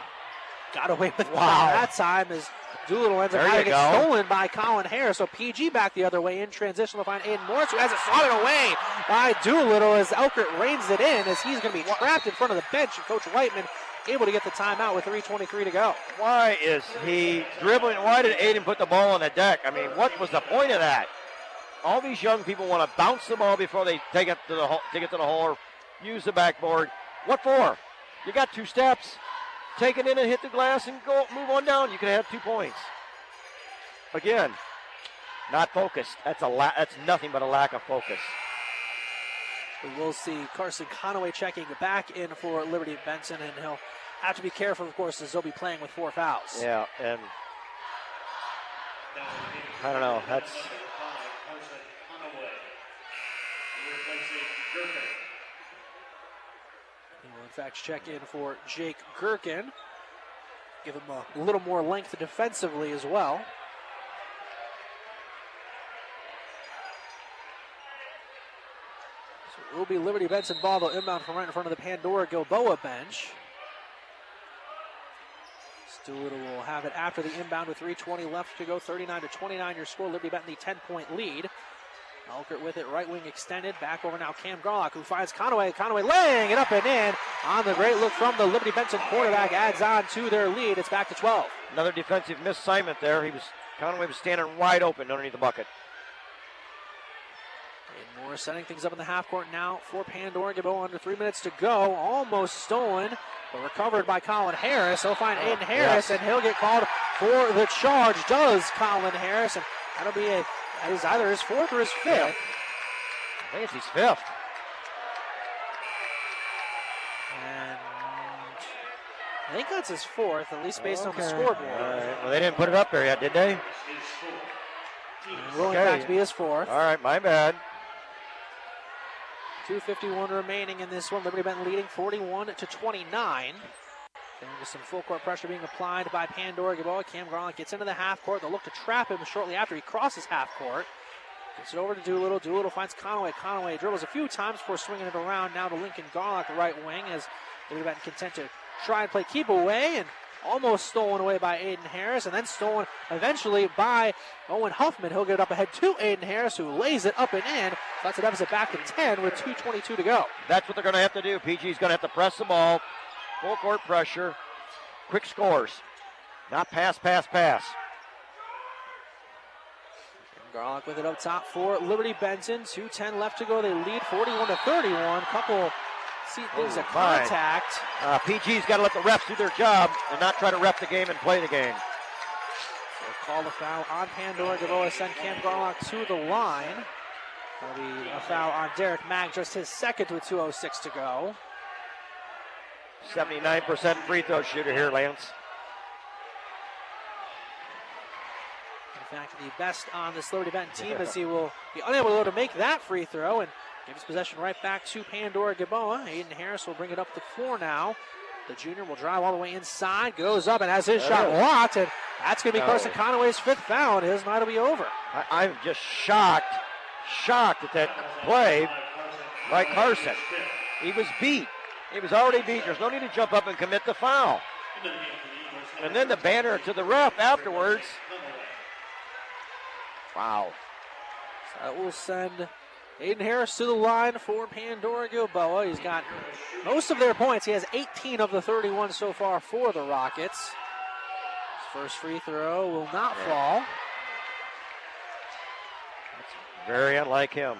Got away with Wow. that time as Doolittle ends up having it stolen by Colin Harris. So PG back the other way in transition to find Aiden Morris, who has it swatted away by Doolittle as Elkert reins it in as he's going to be trapped in front of the bench. And Coach Whiteman able to get the timeout with 3.23 to go. Why is he dribbling? Why did Aiden put the ball on the deck? I mean, what was the point of that? all these young people want to bounce the ball before they take it to the hole, take it to the hole or use the backboard. What for? You got two steps. Take it in and hit the glass and go move on down. You can have two points. Again, not focused. That's a la- that's nothing but a lack of focus. We will see Carson Conaway checking back in for Liberty Benton, and he'll have to be careful, of course, as they'll be playing with four fouls. Yeah, and I don't know. That's He will, in fact, check in for Jake Gherkin. Give him a little more length defensively as well. So it will be Liberty Benton ball, though, inbound from right in front of the Pandora Gilboa bench. Doolittle will have it after the inbound with 3.20 left to go. 39 to 29 your score. Liberty Benton the 10 point lead. Elkert with it, right wing extended. Back over now, Cam Garlock, who finds Conaway. Conaway laying it up and in on the great look from the Liberty Benton quarterback. Adds on to their lead. It's back to 12. another defensive misassignment there. He was Conaway was standing wide open underneath the bucket. And Moore setting things up in the half court now for Pandora. Gilboa under three minutes to go. Almost stolen, but recovered by Colin Harris. He'll find Aiden Harris, and he'll get called for the charge. Does Colin Harris, and that'll be a is either his fourth or his fifth. I think it's his fifth. And I think that's his fourth, at least based on the scoreboard. Right. Well, they didn't put it up there yet, did they? Rolling Okay. back to be his fourth. All right, my bad. 251 remaining in this one. Liberty Benton leading 41 to 29. With some full court pressure being applied by Pandora Gilboa. Cam Garland gets into the half court. They'll look to trap him shortly after he crosses half court. Gets it over to Doolittle. Doolittle finds Conaway. Conaway dribbles a few times before swinging it around. Now to Lincoln Garlock, right wing, as Liberty Benton content to try and play keep away and almost stolen away by Aiden Harris and then stolen eventually by Owen Huffman. He'll get it up ahead to Aiden Harris, who lays it up and in. That's a deficit back to 10 with 2.22 to go. That's what they're going to have to do. PG's going to have to press the ball, full court pressure, quick scores, not pass, pass, pass. Garlock with it up top for Liberty Benton. 2.10 left to go. They lead 41 to 31. Couple see things of Oh, contact. Uh, PG's got to let the refs do their job and not try to ref the game and play the game. Call the foul on Pandora Gilboa. Send Cam Garlock to the line. That'll be a foul on Derek Mack, just his second with 2.06 to go. 79% free throw shooter here, Lance. In fact, the best on this Liberty Benton team as he will be unable to make that free throw and gives possession right back to Pandora Gilboa. Aiden Harris will bring it up the floor now. The junior will drive all the way inside, goes up and has his There shot is. blocked, and that's going to be. Carson Conaway's fifth foul, and his night will be over. I, I'm just shocked, shocked at that play by Carson. He was beat. He was already beat. There's no need to jump up and commit the foul. And then the banner to the ref afterwards. Wow. So that will send Aiden Harris to the line for Pandora Gilboa. He's got most of their points. He has 18 of the 31 so far for the Rockets. His first free throw will not fall. That's Very unlike him.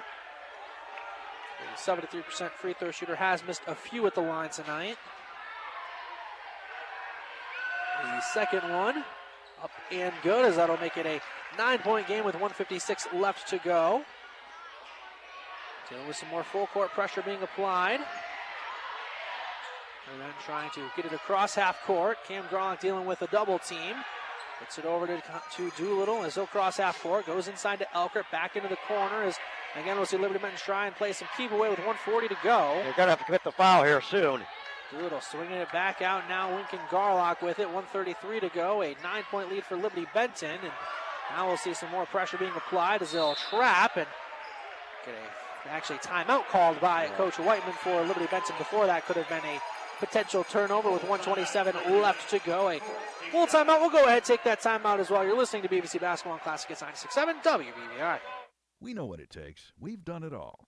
The 73% free throw shooter has missed a few at the line tonight. The second one up and good as that'll make it a nine point game with 156 left to go. Dealing with some more full court pressure being applied. And then trying to get it across half court. Cam Garlock dealing with a double team. Gets it over to, to Doolittle as he'll cross half court. Goes inside to Elkert. Back into the corner. As again, we'll see Liberty Men try and play some keep away with 140 to go. They're going to have to commit the foul here soon. Doolittle swinging it back out now. Lincoln Garlock with it. 133 to go. A nine point lead for Liberty Benton. And now we'll see some more pressure being applied as they'll trap and get a actually timeout called by Coach Whiteman for Liberty Benton. Before that could have been a potential turnover with 127 left to go. A full timeout. We'll go ahead take that timeout as well. You're listening to BVC Basketball Classic. It's 96.7 WBVI. We know what it takes. We've done it all.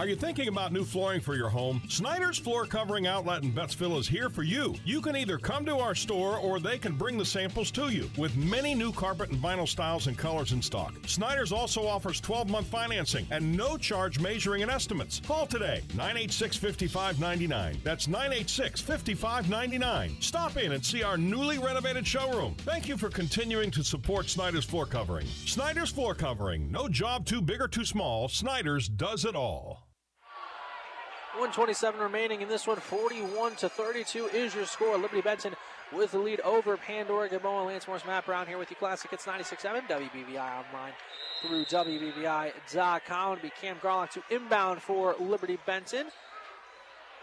Are you thinking about new flooring for your home? Snyder's Floor Covering Outlet in Bettsville is here for you. You can either come to our store or they can bring the samples to you with many new carpet and vinyl styles and colors in stock. Snyder's also offers 12 month financing and no charge measuring and estimates. Call today 986 5599. That's 986 5599. Stop in and see our newly renovated showroom. Thank you for continuing to support Snyder's Floor Covering. Snyder's Floor Covering. No job too big or too small. Snyder's does it all. 127 remaining in this one. 41 to 32 is your score. Liberty Benton with the lead over Pandora Gilboa. Lance Morris, Matt Brown here with you. Classic Hits 96.7 WBVI online through WBVI.com. It'll be Cam Garlock to inbound for Liberty Benton.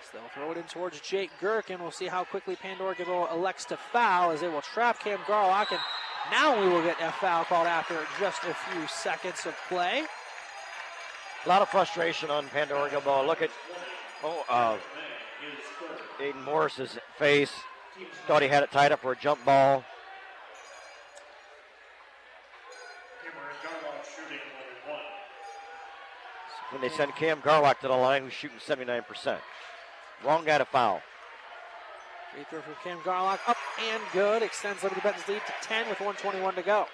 So they'll throw it in towards Jake Gherkin. We'll see how quickly Pandora Gilboa elects to foul as they will trap Cam Garlock. And now we will get a foul called after just a few seconds of play. A lot of frustration on Pandora Gilboa. Look at oh, uh, Aiden Morris's face. Thought he had it tied up for a jump ball. When they send Cam Garlock to the line, who's shooting 79%. Wrong guy to foul. Free throw from Cam Garlock up and good. Extends Liberty Benton's lead to 10 with 121 to go.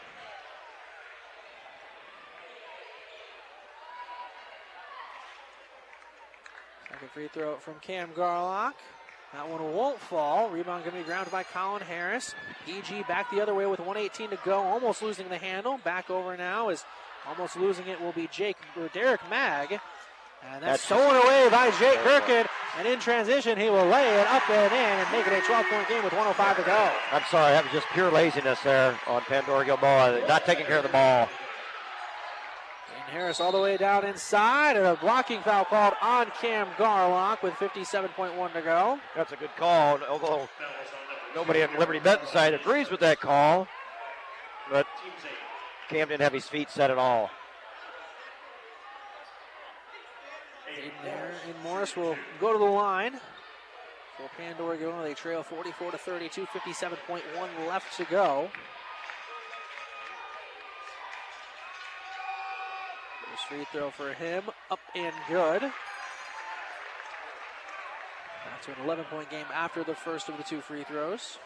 Second free throw from Cam Garlock. That one won't fall. Rebound going to be grounded by Colin Harris. EG back the other way with 118 to go, almost losing the handle. Back over now is almost losing it will be Jake or Derek Mag. And that's, that's stolen away by Jake Gherkin. And in transition, he will lay it up and in and make it a 12 point game with 105 to go. I'm sorry, that was just pure laziness there on Pandora Gilboa, not taking care of the ball. Harris all the way down inside, and a blocking foul called on Cam Garlock with 57.1 to go. That's a good call, although nobody on Liberty Benton side agrees with that call. But Cam didn't have his feet set at all. In there, and Morris will go to the line for Pandora Gilboa. They trail 44 to 32, 57.1 left to go. First free throw for him, up and good. That's an 11 point game after the first of the two free throws.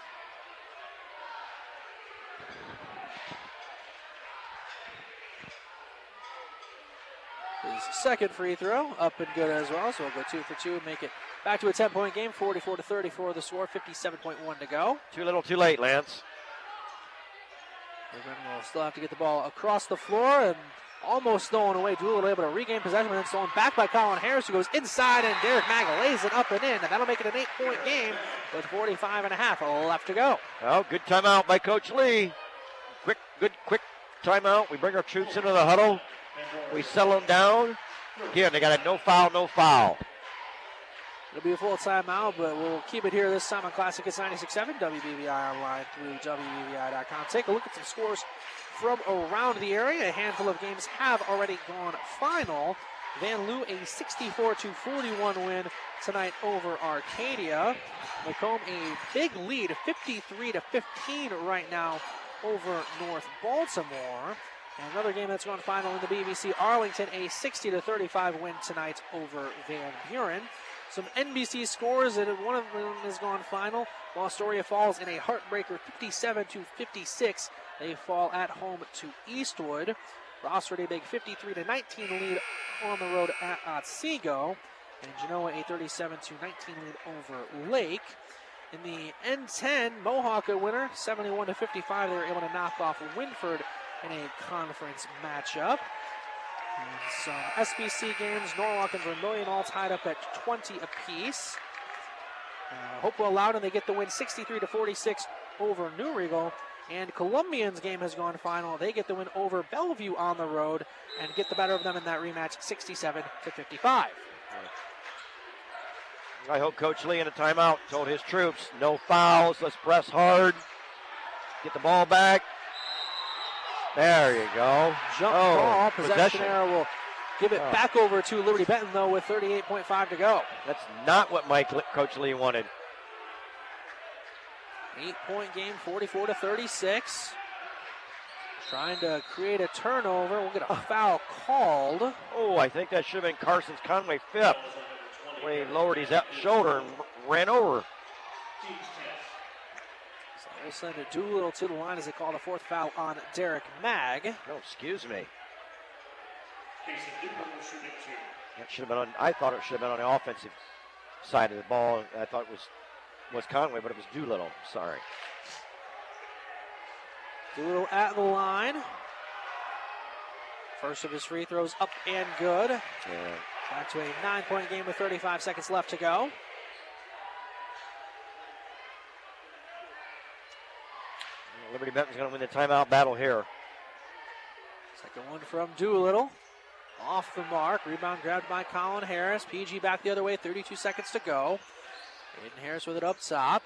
His second free throw, up and good as well. So we'll go two for two and make it back to a 10 point game, 44 to 34 the score, 57.1 to go. Too little, too late, Lance. Will still have to get the ball across the floor and almost stolen away. Doolittle able to regain possession, but then stolen back by Colin Harris, who goes inside, and Derek Mag lays it up and in, and that'll make it an eight-point game with 45 and a half left to go. Oh, good timeout by Coach Lee. Quick, good, quick timeout. We bring our troops into the huddle. We settle them down. Again, they got a no foul, no foul. It'll be a full timeout, but we'll keep it here this time on Classic Hits 96.7 WBVI online through WBVI.com. Take a look at some scores from around the area. A handful of games have already gone final. Vanlue a 64 to 41 win tonight over Arcadia. McComb a big lead, 53 to 15 right now over North Baltimore. And another game that's gone final in the BBC. Arlington a 60 to 35 win tonight over Van Buren. Some NBC scores, and one of them has gone final. While Astoria falls in a heartbreaker 57 to 56. They fall at home to Eastwood. Rossford a big 53 to 19 lead on the road at Otsego. And Genoa a 37 to 19 lead over Lake. In the N10, Mohawk a winner, 71 to 55. They were able to knock off Wynford in a conference matchup. Some SBC games, Norwalk and Vermilion all tied up at 20 apiece. Uh, Hopewell Loudon, they get the win 63 to 46 over New Riegel. And Columbian's game has gone final. They get the win over Bellevue on the road and get the better of them in that rematch 67 to 55. I hope Coach Lee in a timeout told his troops, no fouls, let's press hard, get the ball back. There you go. Jump oh, ball. Possession, error will give it Oh. back over to Liberty Benton, though, with 38.5 to go. That's not what Mike Coach Lee wanted. Eight point game, 44 to 36. Trying to create a turnover. We'll get a *laughs* foul called. Oh, I think that should have been Carson's Conaway fifth when he lowered his shoulder and ran over. So we'll send a Doolittle to the line as they call the fourth foul on Derek Mag. No, excuse me. That should have been on. I thought it should have been on the offensive side of the ball. I thought it was was Conaway, but it was Doolittle. Sorry. Doolittle at the line. First of his free throws up and good. Yeah. Back to a nine point game with 35 seconds left to go. Liberty Benton's going to win the timeout battle here. Second one from Doolittle. Off the mark. Rebound grabbed by Colin Harris. PG back the other way. 32 seconds to go. Aiden Harris with it up top.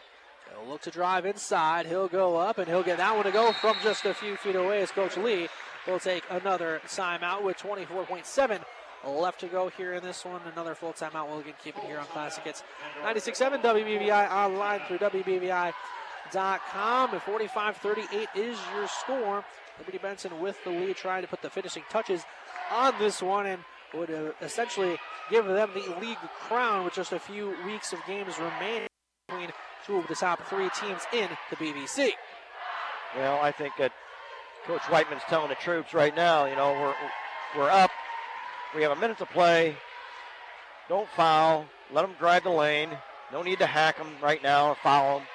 He'll look to drive inside. He'll go up and he'll get that one to go from just a few feet away as Coach Lee will take another timeout with 24.7 left to go here in this one. Another full timeout. We'll again keep it here on Classic Hits 96.7 WBVI online through WBVI.com. And 45 38 is your score. Liberty Benton with the lead, trying to put the finishing touches on this one and would uh, essentially give them the league crown with just a few weeks of games remaining between two of the top three teams in the BVC. Well, I think that Coach Whiteman's telling the troops right now, you know, we're we're up. We have a minute to play. Don't foul. Let them drive the lane. No need to hack them right now or foul them.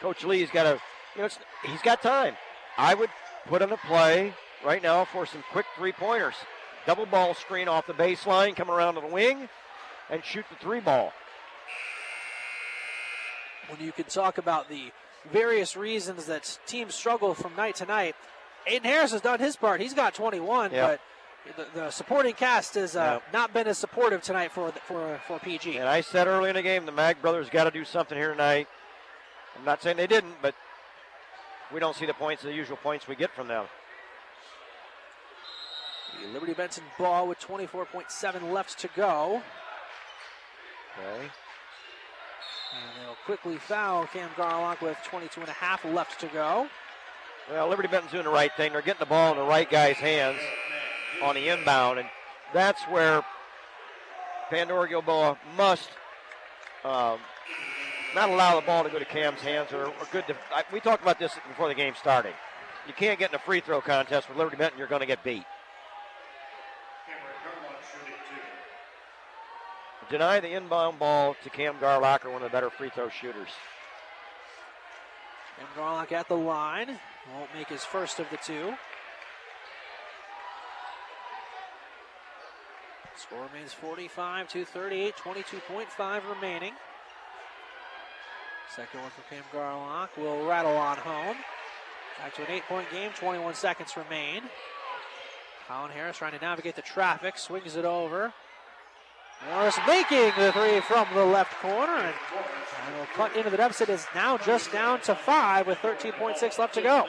Coach Lee's got to, you know, it's, he's got time. I would put in a play right now for some quick three pointers. Double ball screen off the baseline, come around to the wing, and shoot the three ball. When you can talk about the various reasons that teams struggle from night to night, Aiden Harris has done his part. He's got 21, Yeah. but the, the supporting cast has uh, Yeah. not been as supportive tonight for for for PG. And I said early in the game, the Mag brothers got to do something here tonight. I'm not saying they didn't, but we don't see the points, the usual points we get from them. The Liberty Benton ball with 24.7 left to go. Okay. And they'll quickly foul Cam Garlock with 22 and a half left to go. Well, Liberty Benton's doing the right thing. They're getting the ball in the right guy's hands on the inbound, and that's where Pandora Gilboa must um, not allow the ball to go to Cam's hands. Or, or good. Def- I, we talked about this before the game started. You can't get in a free throw contest with Liberty Benton. You're going to get beat. Deny the inbound ball to Cam Garlocker, one of the better free throw shooters. Cam Garlock at the line. Won't make his first of the two. Score remains 45 to 38, 22.5 remaining. Second one for Cam Garlock will rattle on home. Back to an eight point game, 21 seconds remain. Colin Harris trying to navigate the traffic, swings it over. Morris making the three from the left corner and, and will cut into the deficit. Is now just down to five with 13.6 left to go.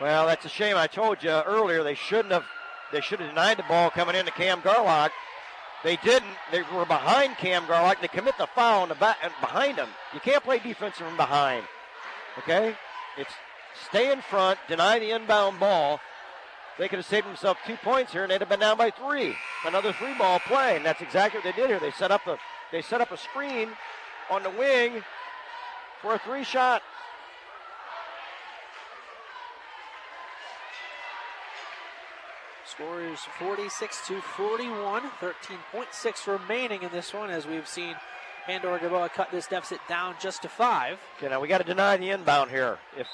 Well, that's a shame. I told you earlier they shouldn't have. They should have denied the ball coming into Cam Garlock. They didn't. They were behind Cam Garlock. They commit the foul in the back uh, behind him. You can't play defense from behind. Okay, it's stay in front, deny the inbound ball. They could have saved themselves two points here, and they'd have been down by three. Another three-ball play, and that's exactly what they did here. They set up a they set up a screen on the wing for a three-shot. Score is 46 to 41, 13.6 remaining in this one as we've seen Pandora Gilboa cut this deficit down just to five. Okay, now we got to deny the inbound here. If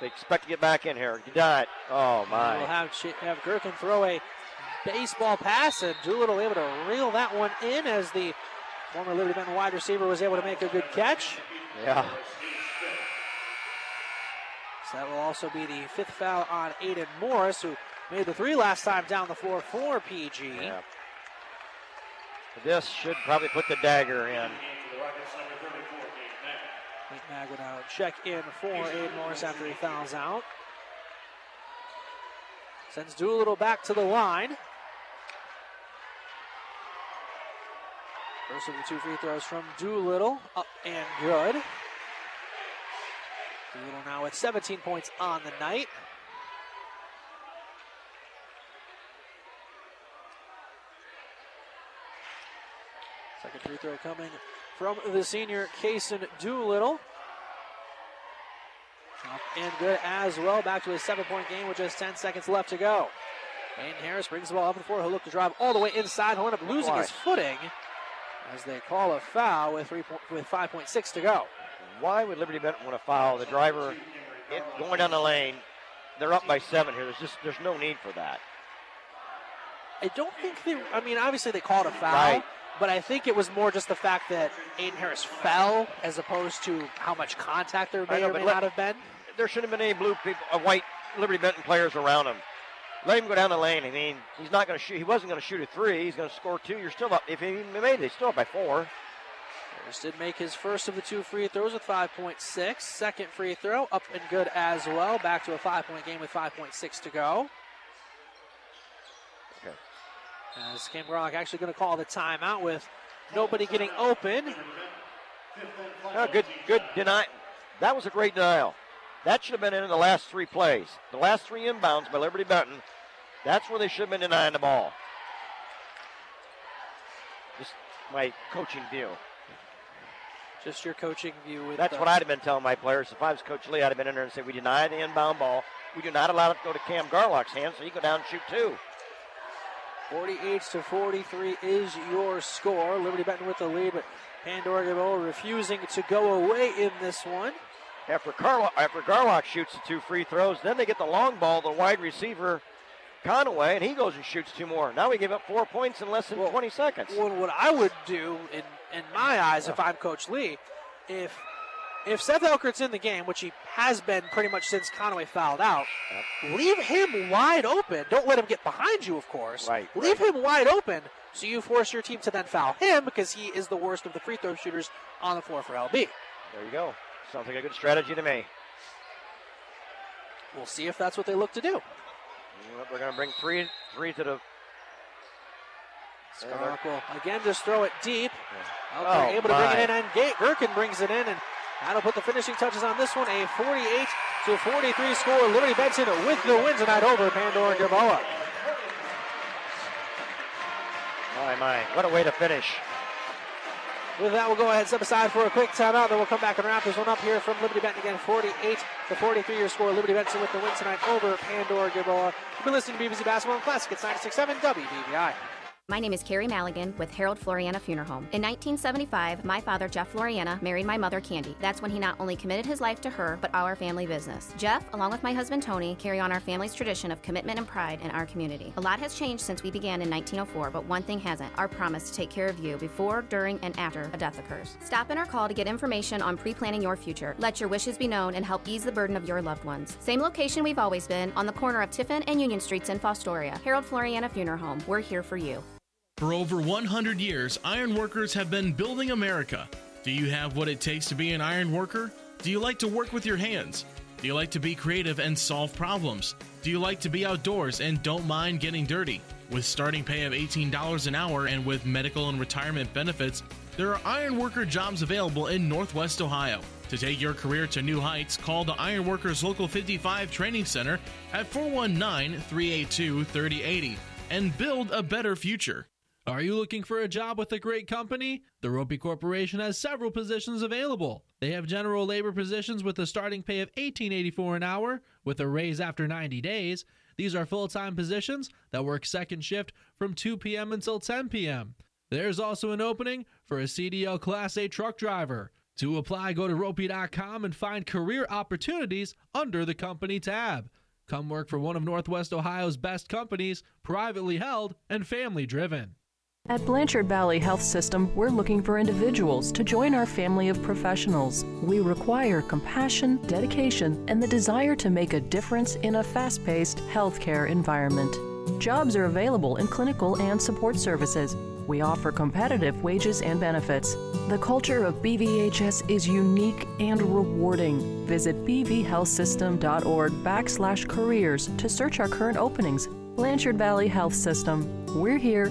they expect to get back in here, deny it. Oh my! We'll have, have Gherkin throw a baseball pass, and Doolittle able to reel that one in as the former Liberty Benton wide receiver was able to make a good catch. Yeah. So that will also be the fifth foul on Aiden Morris, who made the three last time down the floor for PG. This should probably put the dagger in. Mag will now check in for Aiden Morris after he fouls out. Sends Doolittle back to the line. First of the two free throws from Doolittle, up and good. Doolittle now with 17 points on the night. Second free throw coming from the senior Kason Doolittle. Up and good as well. Back to a seven point game with just 10 seconds left to go. Wayne Harris brings the ball up and floor. He'll look to drive all the way inside. He'll end up losing his footing as they call a foul with, three point, with 5.6 to go. Why would Liberty Benton want to foul the driver in, going down the lane? They're up by seven here. There's just there's no need for that. I don't think they. I mean, obviously they called a foul, Right. But I think it was more just the fact that Aiden Harris fell as opposed to how much contact there may know, or may let- not have been. There shouldn't have been any blue people, uh, white Liberty Benton players around him. Let him go down the lane. I mean, he's not going to shoot. He wasn't going to shoot a three. He's going to score two. You're still up. If he made it, he's still up by four. Harris did make his first of the two free throws with 5.6. Second free throw up and good as well. Back to a five point game with 5.6 to go. As Cam Garlock actually going to call the timeout with nobody getting open. Oh, good, good deny. That was a great denial. That should have been in the last three plays. The last three inbounds by Liberty Benton. That's where they should have been denying the ball. Just my coaching view. Just your coaching view. With That's the- what I'd have been telling my players. If I was Coach Lee, I'd have been in there and said, we deny the inbound ball. We do not allow it to go to Cam Garlock's hands, so he go down and shoot two. 48 to 43 is your score. Liberty Benton with the lead, but Pandora Gilboa refusing to go away in this one. After, Carlo- after Garlock shoots the two free throws, then they get the long ball, the wide receiver Conaway, and he goes and shoots two more. Now we give up four points in less than 20 seconds. Well, what I would do in, in my eyes, if I'm Coach Lee, if if Seth Elkert's in the game, which he has been pretty much since Conaway fouled out, leave him wide open. Don't let him get behind you, of course. Right, Leave him wide open so you force your team to then foul him because he is the worst of the free throw shooters on the floor for LB. There you go. Sounds like a good strategy to me. We'll see if that's what they look to do. We're going to bring three, three to the. Will again just throw it deep. Oh, Elkert able to bring it in, and Gate Gherkin brings it in, and that'll put the finishing touches on this one. A 48 to 43 score. Liberty Benton with the win tonight over Pandora Gilboa. My, my. What a way to finish. With that, we'll go ahead and step aside for a quick timeout. Then we'll come back and wrap this one up here from Liberty Benton again. 48 to 43 your score. Liberty Benton with the win tonight over Pandora Gilboa. You've been listening to BVC Basketball and Classic. It's 96.7 WBVI. My name is Carrie Maligan with Harold Floriana Funeral Home. In 1975, my father, Jeff Floriana, married my mother, Candy. That's when he not only committed his life to her, but our family business. Jeff, along with my husband, Tony, carry on our family's tradition of commitment and pride in our community. A lot has changed since we began in 1904, but one thing hasn't our promise to take care of you before, during, and after a death occurs. Stop in or call to get information on pre planning your future. Let your wishes be known and help ease the burden of your loved ones. Same location we've always been, on the corner of Tiffin and Union Streets in Fostoria. Harold Floriana Funeral Home. We're here for you. For over 100 years, iron workers have been building America. Do you have what it takes to be an iron worker? Do you like to work with your hands? Do you like to be creative and solve problems? Do you like to be outdoors and don't mind getting dirty? With starting pay of $18 an hour and with medical and retirement benefits, there are iron worker jobs available in Northwest Ohio. To take your career to new heights, call the Iron Workers Local 55 Training Center at 419 382 3080 and build a better future. Are you looking for a job with a great company? The Roppe Corporation has several positions available. They have general labor positions with a starting pay of $18.84 an hour with a raise after 90 days. These are full-time positions that work second shift from 2 p.m. until 10 p.m. There's also an opening for a CDL Class A truck driver. To apply, go to roppe.com and find career opportunities under the company tab. Come work for one of Northwest Ohio's best companies, privately held and family driven. At Blanchard Valley Health System, we're looking for individuals to join our family of professionals. We require compassion, dedication, and the desire to make a difference in a fast paced healthcare environment. Jobs are available in clinical and support services. We offer competitive wages and benefits. The culture of BVHS is unique and rewarding. Visit bvhealthsystem.org backslash careers to search our current openings. Blanchard Valley Health System. We're here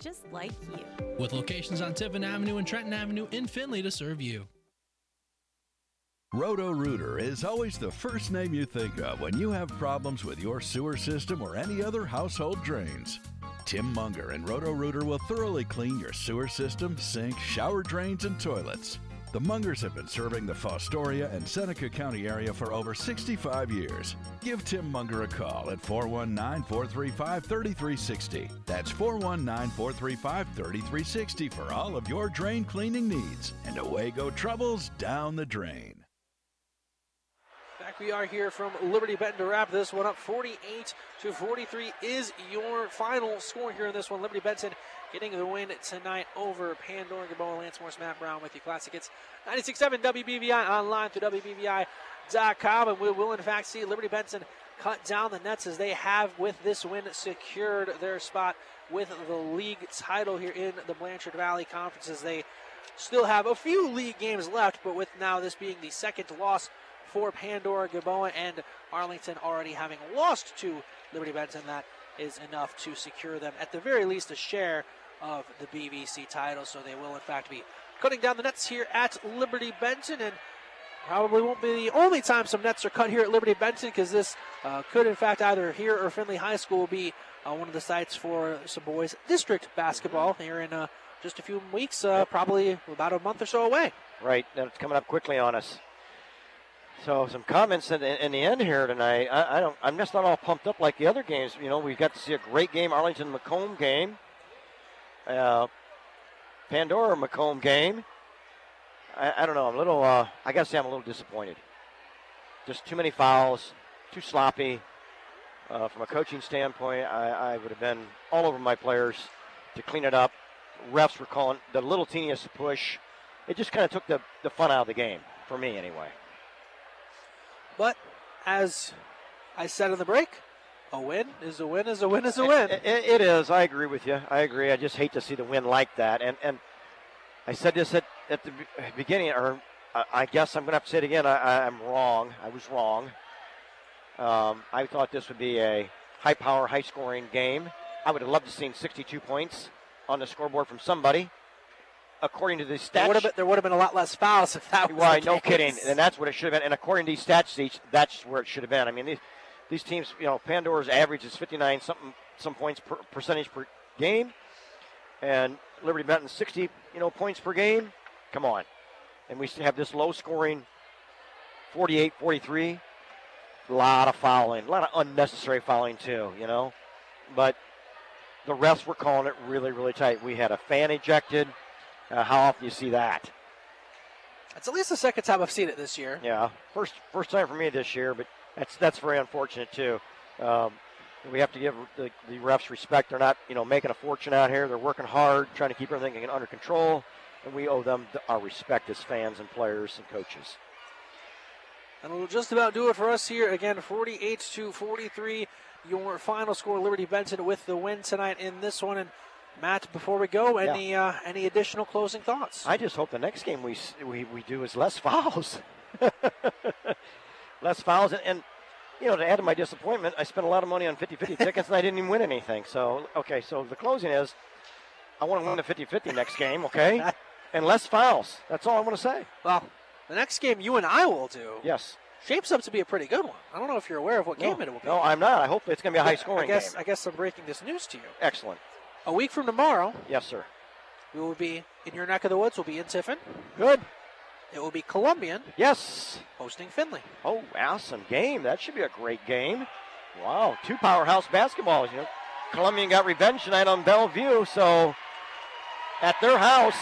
just like you. With locations on Tiffin Avenue and Trenton Avenue in Findlay to serve you. Roto Rooter is always the first name you think of when you have problems with your sewer system or any other household drains. Tim Munger and Roto Rooter will thoroughly clean your sewer system, sink, shower drains, and toilets. The Mungers have been serving the Fostoria and Seneca County area for over 65 years. Give Tim Munger a call at 419 435 3360. That's 419 435 3360 for all of your drain cleaning needs. And away go troubles down the drain. Back we are here from Liberty Benton to wrap this one up. 48 to 43 is your final score here in this one. Liberty Benton getting the win tonight over Pandora Gilboa. Lance Morris, Matt Brown with you. Classic Hits 96.7 WBVI online through WBVI.com. And we will, in fact, see Liberty Benton cut down the nets as they have, with this win, secured their spot with the league title here in the Blanchard Valley Conference as they still have a few league games left, but with now this being the second loss for Pandora Gilboa and Arlington already having lost to Liberty Benton. That is enough to secure them, at the very least, a share of the BVC title. So they will, in fact, be cutting down the nets here at Liberty Benton. And probably won't be the only time some nets are cut here at Liberty Benton because this uh, could, in fact, either here or Findlay High School will be uh, one of the sites for some boys district basketball here in uh, just a few weeks, uh, probably about a month or so away. Right, it's coming up quickly on us. So some comments in, in the end here tonight. I, I, don't. I'm just not all pumped up like the other games. You know, we got to see a great game, Arlington McComb game, uh, Pandora McComb game. I, I, don't know. I'm a little. Uh, I got to say, I'm a little disappointed. Just too many fouls, too sloppy. Uh, from a coaching standpoint, I, I would have been all over my players to clean it up. Refs were calling the little teeniest push. It just kind of took the, the fun out of the game for me, anyway. But as I said in the break, a win is a win is a win is a win. It, it, it is. I agree with you. I agree. I just hate to see the win like that. And and I said this at, at the beginning, or I guess I'm going to have to say it again. I, am wrong. I was wrong. Um, I thought this would be a high power, high scoring game. I would have loved to have seen 62 points on the scoreboard from somebody according to the stats, there would have been, there would have been a lot less fouls if that was Why? no case. kidding. And that's what it should have been. And according to these stat sheets, that's where it should have been. I mean, these these teams, you know, Pandora's average is 59 something some points per percentage per game, and Liberty Benton 60, you know, points per game. Come on, and we have this low scoring 48, 43. A lot of fouling, a lot of unnecessary fouling too, you know. But the refs were calling it really, really tight. We had a fan ejected. Uh, how often do you see that? It's at least the second time I've seen it this year. Yeah, first first time for me this year, but that's that's very unfortunate too. Um, we have to give the, the refs respect. They're not you know making a fortune out here. They're working hard, trying to keep everything under control, and we owe them our respect as fans and players and coaches. And we'll just about do it for us here. Again, 48 to 43, your final score. Liberty Benton with the win tonight in this one. And Matt, before we go, any yeah. uh, any additional closing thoughts? I just hope the next game we we, we do is less fouls, *laughs* less fouls, and, and, you know to add to my disappointment, I spent a lot of money on 50-50 *laughs* tickets and I didn't even win anything. So okay, so the closing is, I want to win the 50-50 next game, okay, *laughs* and less fouls. That's all I want to say. Well, the next game you and I will do. Yes. Shapes up to be a pretty good one. I don't know if you're aware of what no, game it will be. No, I'm not. I hope it's going to be a high scoring I guess, game. I guess I'm breaking this news to you. Excellent. A week from tomorrow. Yes, sir. We will be in your neck of the woods. We'll be in Tiffin. Good. It will be Columbian. Yes. Hosting Findlay. Oh, awesome game. That should be a great game. Wow, two powerhouse basketballs. You know, Columbian got revenge tonight on Bellevue, so at their house,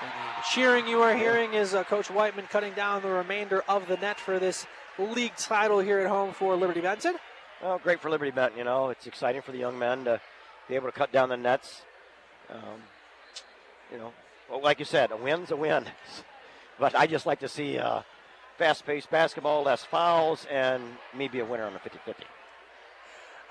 And the cheering you are hearing is uh, Coach Whiteman cutting down the remainder of the net for this league title here at home for Liberty Benton. Well, great for Liberty Benton. You know, it's exciting for the young men to be able to cut down the nets. Um, you know, well, like you said, a win's a win. *laughs* but I just like to see uh, fast-paced basketball, less fouls, and maybe a winner on the 50-50.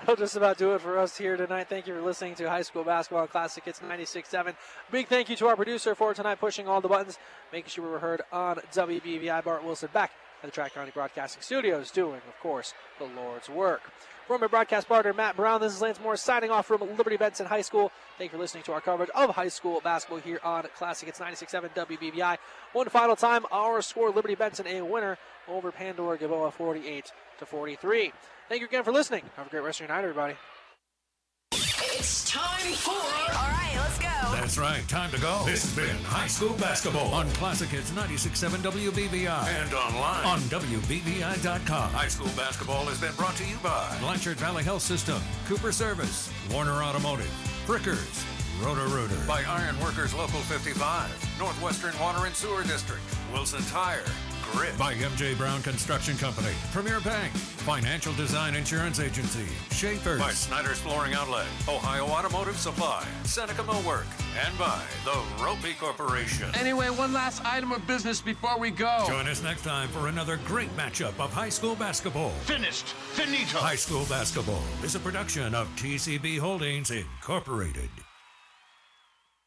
That'll just about do it for us here tonight. Thank you for listening to High School Basketball Classic. It's 96.7. Big thank you to our producer for tonight, pushing all the buttons, making sure we were heard on WBVI. Bart Wilson back at the Track County Broadcasting Studios, doing, of course, the Lord's work. From our broadcast partner, Matt Brown, this is Lance Moore signing off from Liberty Benton High School. Thank you for listening to our coverage of high school basketball here on Classic. It's 96.7 WBVI. One final time, our score, Liberty Benton a winner over Pandora Gilboa 48 to 43. Thank you again for listening. Have a great rest of your night, everybody. It's time for. All right, go. That's right, time to go. This has been High School Basketball on Classic Hits 96.7 WBVI and online on WBVI.com. High School Basketball has been brought to you by Blanchard Valley Health System, Cooper Service, Warner Automotive, Frickers, Roto-Rooter by Iron Workers Local 55, Northwestern Water and Sewer District, Wilson Tire, Grit by MJ Brown Construction Company, Premier Bank, Financial Design Insurance Agency, Schaefer's by Snyder's Flooring Outlet, Ohio Automotive Supply, Seneca Millwork, and by the Roppe Corporation. Anyway, one last item of business before we go. Join us next time for another great matchup of high school basketball. Finished. Finito. High School Basketball is a production of TCB Holdings Incorporated.